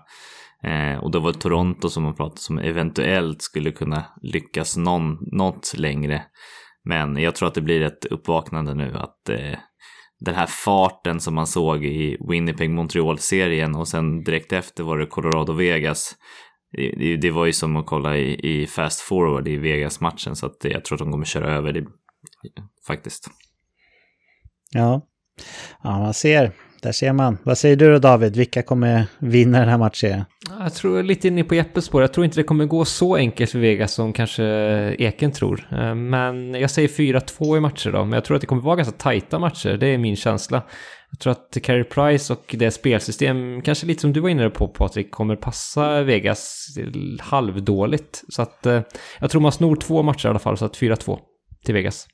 Eh, och då var Toronto som man pratade som eventuellt skulle kunna lyckas någon, något längre. Men jag tror att det blir ett uppvaknande nu att eh, den här farten som man såg i Winnipeg-Montreal-serien och sen direkt efter var det Colorado-Vegas. Det, det, var ju som att kolla i, i fast forward i Vegas-matchen så att jag tror att de kommer köra över det faktiskt. Ja, ja man ser. Där ser man. Vad säger du då David? Vilka kommer vinna den här matchen? Jag tror lite inne på Jeppes spår. Jag tror inte det kommer gå så enkelt för Vegas som kanske Eken tror. Eh, men jag säger 4-2 i matcher då. Men jag tror att det kommer vara ganska tajta matcher. Det är min känsla. Jag tror att Carey Price och det spelsystem, kanske lite som du var inne på Patrik, kommer passa Vegas halvdåligt. Så att eh, jag tror man snor två matcher i alla fall, så att 4-2 till Vegas.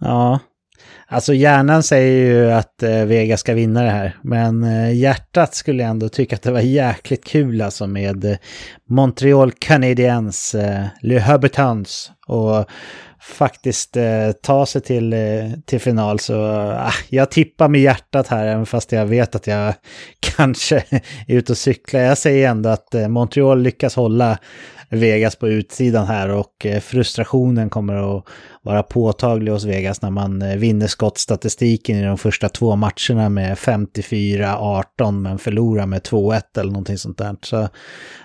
Ja, Alltså hjärnan säger ju att eh, Vega ska vinna det här. Men eh, hjärtat skulle ändå tycka att det var jäkligt kul alltså med eh, Montreal Canadiens, eh, Le Habitants. Och faktiskt eh, ta sig till, eh, till final. Så eh, ah, jag tippar med hjärtat här, även fast jag vet att jag kanske är ute och cyklar. Jag säger ändå att eh, Montreal lyckas hålla Vegas på utsidan här och eh, frustrationen kommer att vara påtaglig hos Vegas när man eh, vinner skottstatistiken i de första två matcherna med 54-18 men förlorar med 2-1 eller någonting sånt där. Så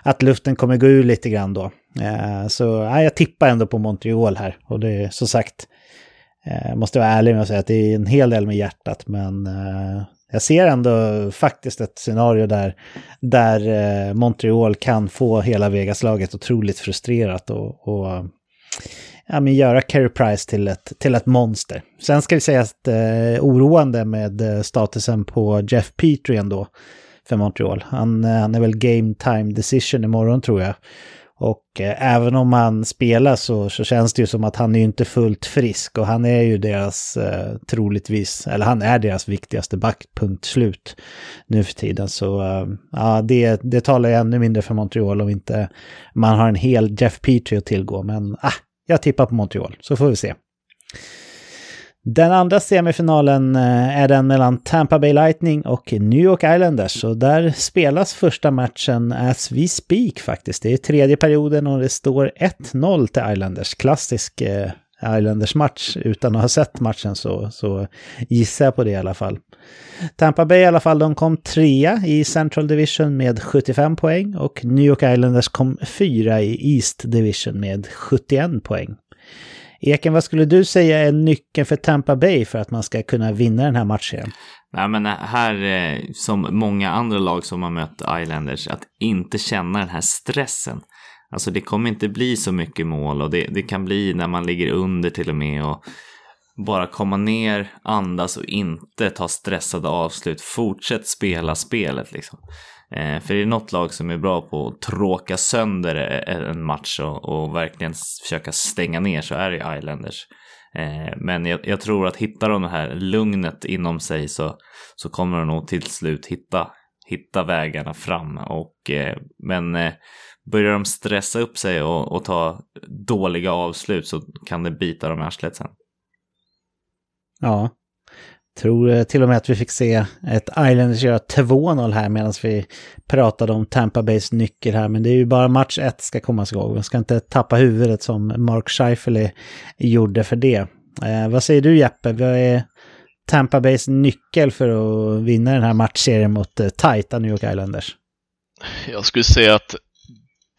att luften kommer gå ur lite grann då. Eh, så ja, jag tippar ändå på Montreal här och det är som sagt jag måste vara ärlig med att säga att det är en hel del med hjärtat men eh, jag ser ändå faktiskt ett scenario där, där Montreal kan få hela Vegas-laget otroligt frustrerat och, och ja, men göra Carey Price till ett, till ett monster. Sen ska vi säga att eh, oroande med statusen på Jeff Petrie ändå för Montreal. Han, han är väl game time decision imorgon tror jag. Och eh, även om han spelar så, så känns det ju som att han är ju inte fullt frisk och han är ju deras eh, troligtvis, eller han är deras viktigaste back, punkt slut nu för tiden. Så eh, ja, det, det talar ju ännu mindre för Montreal om inte man har en hel Jeff Petrie att tillgå. Men ah, jag tippar på Montreal, så får vi se. Den andra semifinalen eh, är den mellan Tampa Bay Lightning och New York Islanders. Och där spelas första matchen as we speak faktiskt. Det är tredje perioden och det står 1-0 till Islanders. Klassisk eh, Islanders-match. Utan att ha sett matchen så, så gissar jag på det i alla fall. Tampa Bay i alla fall, de kom trea i Central Division med 75 poäng och New York Islanders kom fyra i East Division med 71 poäng. Eken, vad skulle du säga är nyckeln för Tampa Bay för att man ska kunna vinna den här matchen? Nej, men här, eh, som många andra lag som har mött Islanders, att inte känna den här stressen. Alltså det kommer inte bli så mycket mål och det, det kan bli när man ligger under till och med och bara komma ner, andas och inte ta stressade avslut. Fortsätt spela spelet liksom. Eh, för för det är något lag som är bra på att tråka sönder e, e, en match och, och verkligen försöka stänga ner så är det Islanders. Eh, men jag, jag, tror att hittar de det här lugnet inom sig så, så kommer de nog till slut hitta, hitta vägarna fram. Och, eh, men eh, börjar de stressa upp sig och, och, ta dåliga avslut så kan det bita dem i arslet sen. Ja, tror eh, till och med att vi fick se ett Islanders göra 2-0 här medan vi pratade om Tampa Bays nyckel här. Men det är ju bara match 1 ska komma igång. Man ska inte tappa huvudet som Mark Scheifele gjorde för det. Eh, vad säger du Jeppe? Vad är Tampa Bays nyckel för att vinna den här matchserien mot eh, tajta New York Islanders? Jag skulle säga att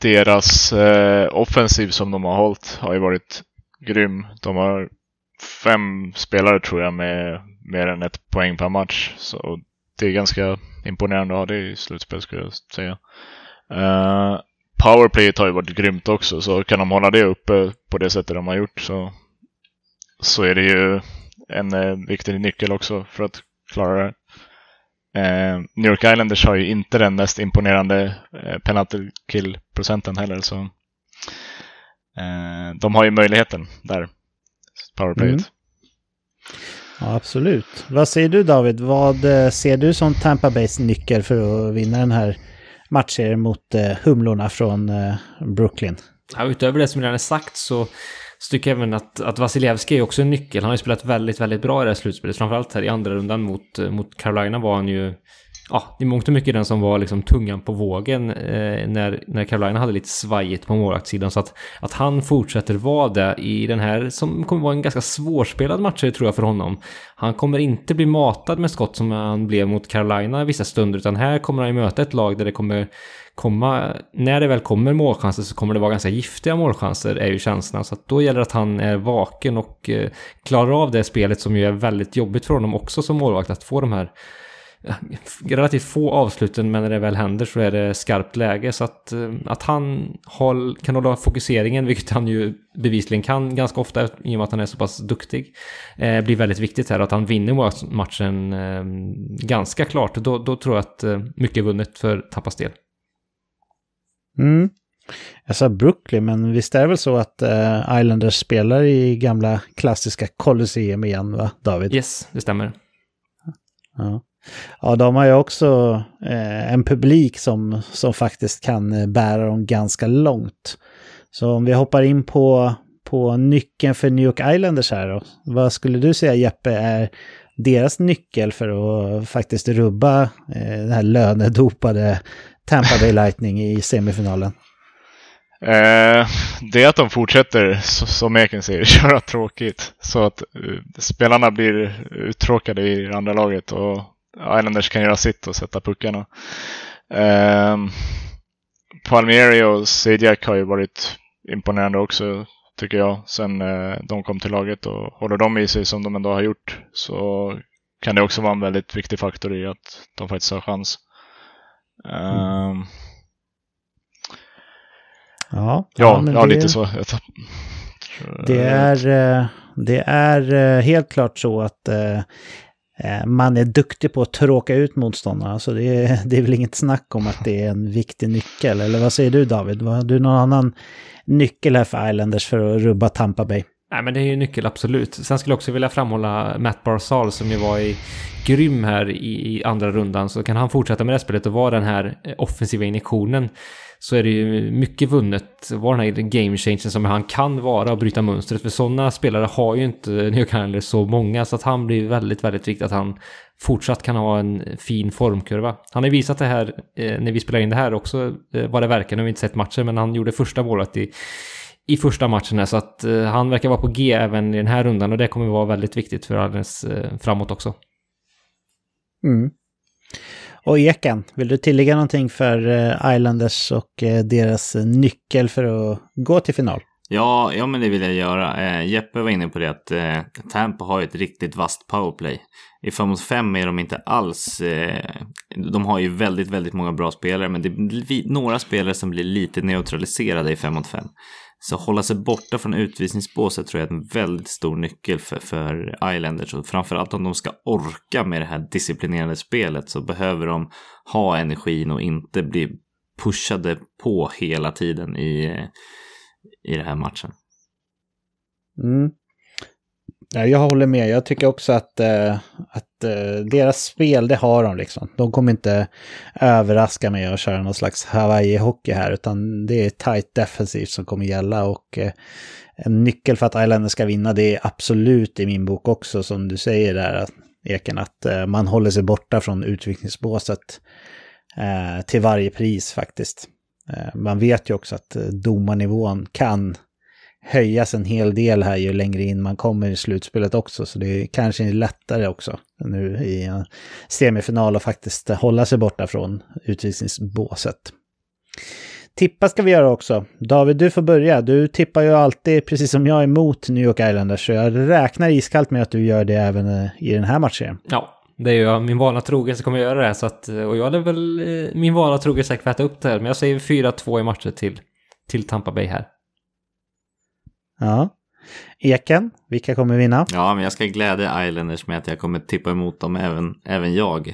deras eh, offensiv som de har hållit har ju varit grym. De har fem spelare tror jag med mer än ett poäng per match. Så det är ganska imponerande att ha det i slutspel skulle jag säga. Eh, uh, powerplayet har ju varit grymt också, så kan de hålla det uppe på det sättet de har gjort så, så är det ju en uh, viktig nyckel också för att klara det. Uh, New York Islanders har ju inte den mest imponerande uh, penalty kill-procenten heller, så uh, de har ju möjligheten där, powerplayet. Mm. Ja, absolut. Vad säger du David? Vad eh, ser du som Tampa Bays nyckel för att vinna den här matchserien mot eh, Humlorna från eh, Brooklyn? Ja, utöver det som redan är sagt så, så tycker jag även att, att Vasilevski är också en nyckel. Han har ju spelat väldigt, väldigt bra i det här slutspelet. Framförallt här i andra rundan mot, mot Carolina var han ju ja, i mångt och mycket den som var liksom tungan på vågen eh, när, när Carolina hade lite svajigt på målvaktssidan. Så att, att han fortsätter vara det i den här som kommer vara en ganska svårspelad match tror jag för honom. Han kommer inte bli matad med skott som han blev mot Carolina vissa stunder utan här kommer han ju möta ett lag där det kommer komma, när det väl kommer målchanser så kommer det vara ganska giftiga målchanser är ju känslan. Så att då gäller det att han är vaken och eh, klarar av det spelet som ju är väldigt jobbigt för honom också som målvakt att få de här relativt få avsluten men när det väl händer så är det skarpt läge. Så att, eh, att han håll, kan hålla fokuseringen, vilket han ju bevisligen kan ganska ofta i och med att han är så pass duktig, eh, blir väldigt viktigt här. Att han vinner matchen eh, ganska klart. Då, då tror jag att eh, mycket är vunnet för Tappas del. Mm. Jag sa Brooklyn, men visst är det väl så att uh, Islanders spelar i gamla klassiska Colosseum igen, va, David? Yes, det stämmer. Ja. Ja, de har ju också eh, en publik som, som faktiskt kan eh, bära dem ganska långt. Så om vi hoppar in på, på nyckeln för New York Islanders här då. Vad skulle du säga Jeppe är deras nyckel för att faktiskt rubba eh, den här lönedopade Tampa Bay Lightning i semifinalen? Eh, det är att de fortsätter, som Eken säger, köra tråkigt. Så att uh, spelarna blir uttråkade i andra laget och Islanders kan göra sitt och sätta puckarna. Um, Palmieri och Sejak har ju varit imponerande också, tycker jag, sen uh, de kom till laget. Och håller de i sig som de ändå har gjort så kan det också vara en väldigt viktig faktor i att de faktiskt har chans. Um, mm. Ja, ja, ja, ja det, lite så. Det är, eh, det är eh, helt klart så att Eh, Eh, man är duktig på att tråka ut motståndarna, så det är, det är väl inget snack om att det är en viktig nyckel. Eller vad säger du David? Har du någon annan nyckel här för Islanders för att rubba Tampa Bay? Nej, men det är ju nyckel, absolut. Sen skulle jag också vilja framhålla Matt Barzal som ju var i grym här i, i andra rundan. Så kan han fortsätta med det spelet och vara den här eh, offensiva injektionen så är det ju mycket vunnet. Var den här game changen som han kan vara och bryta mönstret. För sådana spelare har ju inte New York så många. Så att han blir väldigt, väldigt viktigt att han fortsatt kan ha en fin formkurva. Han har visat det här eh, när vi spelar in det här också, eh, vad det verkar. Nu har vi inte sett matchen, men han gjorde första målet i i första matchen här, så att eh, han verkar vara på G även i den här rundan och det kommer vara väldigt viktigt för alldeles eh, framåt också. Mm. Och Eken, vill du tillägga någonting för eh, Islanders och eh, deras nyckel för att gå till final? Ja, ja men det vill jag göra. Eh, Jeppe var inne på det att eh, Tampa har ett riktigt vasst powerplay. I 5 mot 5 är de inte alls... Eh, de har ju väldigt, väldigt många bra spelare, men det blir några spelare som blir lite neutraliserade i 5 mot 5. Så hålla sig borta från utvisningsbåset tror jag är en väldigt stor nyckel för, för Islanders. Och framförallt om de ska orka med det här disciplinerade spelet så behöver de ha energin och inte bli pushade på hela tiden i, i den här matchen. Mm. Ja, jag håller med. Jag tycker också att, eh, att eh, deras spel, det har de liksom. De kommer inte överraska med att köra någon slags Hawaii-hockey här, utan det är tight defensivt som kommer gälla. Och eh, en nyckel för att Islanders ska vinna, det är absolut i min bok också, som du säger där, Eken, att eh, man håller sig borta från utvikningsbåset eh, till varje pris faktiskt. Eh, man vet ju också att domarnivån kan höjas en hel del här ju längre in man kommer i slutspelet också. Så det är kanske lättare också nu i en semifinal att faktiskt hålla sig borta från utvisningsbåset. Tippa ska vi göra också. David, du får börja. Du tippar ju alltid, precis som jag, emot New York Islanders. Så jag räknar iskallt med att du gör det även eh, i den här matchen. Ja, det är ju min vana trogen så kommer jag göra det. Så att, eh, och jag hade väl eh, min vana trogen säkert äta upp det här. Men jag säger 4-2 i matcher till, till Tampa Bay här. Ja. Eken, vilka kommer vinna? Ja, men jag ska glädja Islanders med att jag kommer tippa emot dem, även, även jag.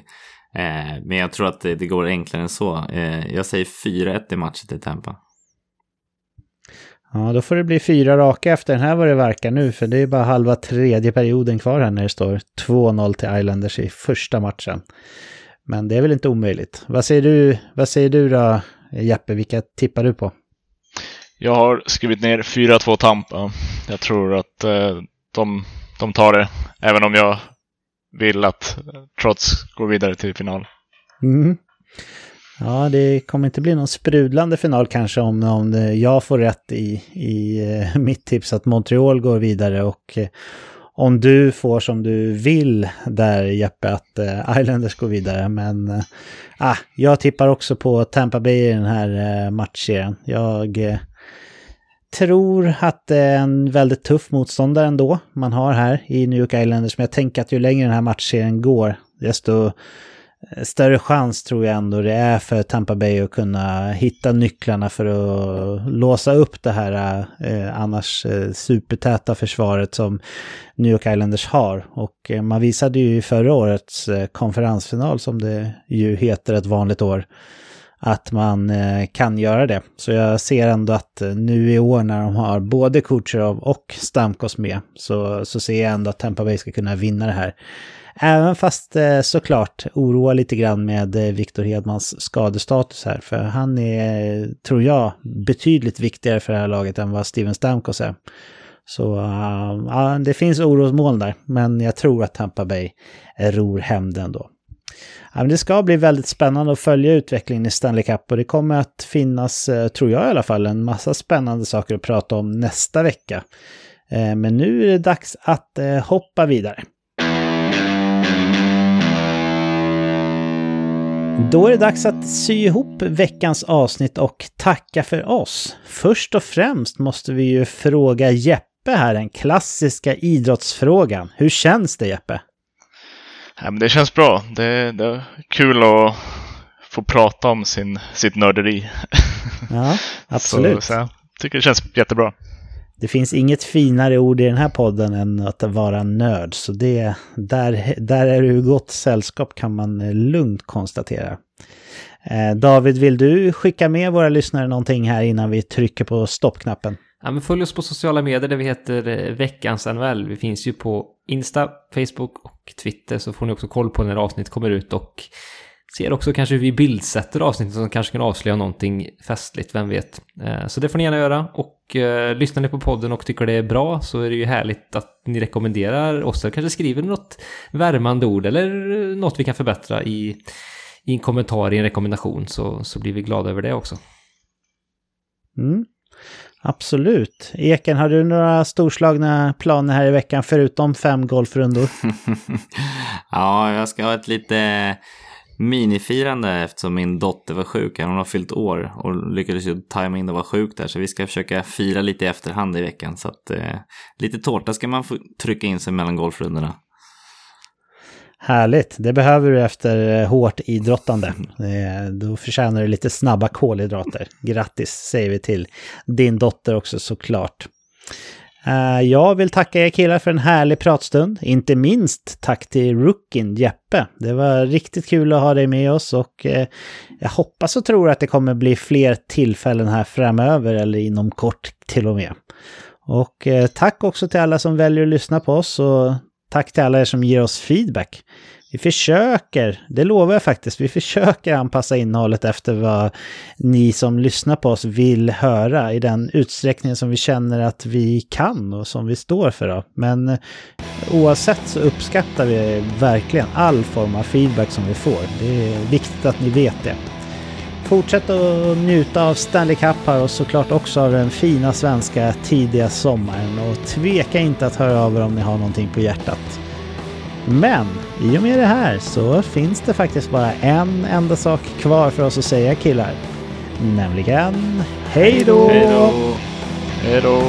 Eh, men jag tror att det, det, går enklare än så. Eh, jag säger 4-1 i matchen till Tampa. Ja, då får det bli fyra raka efter den här vad det verkar nu, för det är bara halva tredje perioden kvar här när det står 2-0 till Islanders i första matchen. Men det är väl inte omöjligt. Vad säger du, vad säger du då, Jeppe? Vilka tippar du på? Jag har skrivit ner 4-2 Tampa. Jag tror att eh, de, de tar det, även om jag vill att Trots går vidare till final. Mm. Ja, det kommer inte bli någon sprudlande final kanske om, om eh, jag får rätt i, i eh, mitt tips att Montreal går vidare och eh, om du får som du vill där Jeppe att Islanders går vidare. Men ah, jag tippar också på Tampa Bay i den här matchserien. Jag tror att det är en väldigt tuff motståndare ändå man har här i New York Islanders. Men jag tänker att ju längre den här matchserien går, desto eh, större chans tror jag ändå det är för Tampa Bay att kunna hitta nycklarna för att låsa upp det här eh, annars eh, supertäta försvaret som New York Islanders har. Och eh, man visade ju i förra årets eh, konferensfinal som det ju heter ett vanligt år att man eh, kan göra det. Så jag ser ändå att eh, nu i år när de har både Kucherov och Stamkos med så, så ser jag ändå att Tampa Bay ska kunna vinna det här. Även fast eh, såklart oroar lite grann med Victor Hedmans skadestatus här. För han är, tror jag, betydligt viktigare för det här laget än vad Steven Stamkos är. Så ja, det finns orosmoln där, men jag tror att Tampa Bay ror hem den då. Ja, men det ska bli väldigt spännande att följa utvecklingen i Stanley Cup och det kommer att finnas, eh, tror jag i alla fall, en massa spännande saker att prata om nästa vecka. Eh, men nu är det dags att eh, hoppa vidare. Då är det dags att sy ihop veckans avsnitt och tacka för oss. Först och främst måste vi ju fråga Jeppe här den klassiska idrottsfrågan. Hur känns det Jeppe? Ja, men det känns bra. Det, det är kul att få prata om sin, sitt nörderi. Ja, absolut. så, så jag tycker det känns jättebra. Det finns inget finare ord i den här podden än att vara nörd. Så det, där, där är du gott sällskap kan man lugnt konstatera. Eh, David, vill du skicka med våra lyssnare någonting här innan vi trycker på stoppknappen? Ja, men följ oss på sociala medier där vi heter eh, Veckans NHL. Vi finns ju på Insta, Facebook och Twitter så får ni också koll på när avsnitt kommer ut och ser också kanske hur vi bildsätter avsnittet som kanske kan avslöja någonting festligt, vem vet. Eh, så det får ni gärna göra och eh, lyssnar ni på podden och tycker det är bra så är det ju härligt att ni rekommenderar oss eller kanske skriver något värmande ord eller eh, något vi kan förbättra i, i en kommentar, i en rekommendation så, så blir vi glada över det också. Mm. Absolut. Eken, har du några storslagna planer här i veckan förutom fem golfrundor? ja, jag ska ha ett lite minifirande eftersom min dotter var sjuk. Hon har fyllt år och lyckades ju tajma in och vara sjuk där. Så vi ska försöka fira lite i efterhand i veckan. Så att eh, lite tårta ska man få trycka in sig mellan golfrundorna. Härligt, det behöver du efter eh, hårt idrottande. Eh, Då förtjänar du lite snabba kolhydrater. Grattis säger vi till din dotter också såklart. Eh, Jag vill tacka er killar för en härlig pratstund. Inte minst tack till rookien Jeppe. Det var riktigt kul att ha dig med oss och eh, jag hoppas och tror att det kommer bli fler tillfällen här framöver eller inom kort till och med. Och tack också till alla som väljer att lyssna på oss och tack till alla er som ger oss feedback. Vi försöker, det lovar jag faktiskt, vi försöker anpassa innehållet efter vad ni som lyssnar på oss vill höra i den utsträckning som vi känner att vi kan och som vi står för. Då. Men eh, oavsett så uppskattar vi verkligen all form av feedback som vi får. Det är viktigt att ni vet det. Fortsätt att njuta av Stanley Cup här och såklart också av den fina svenska tidiga sommaren. Och tveka inte att höra av er om ni har någonting på hjärtat. Men i och med det här så finns det faktiskt bara en enda sak kvar för oss att säga killar. Nämligen hej då! Hej då! Hej då!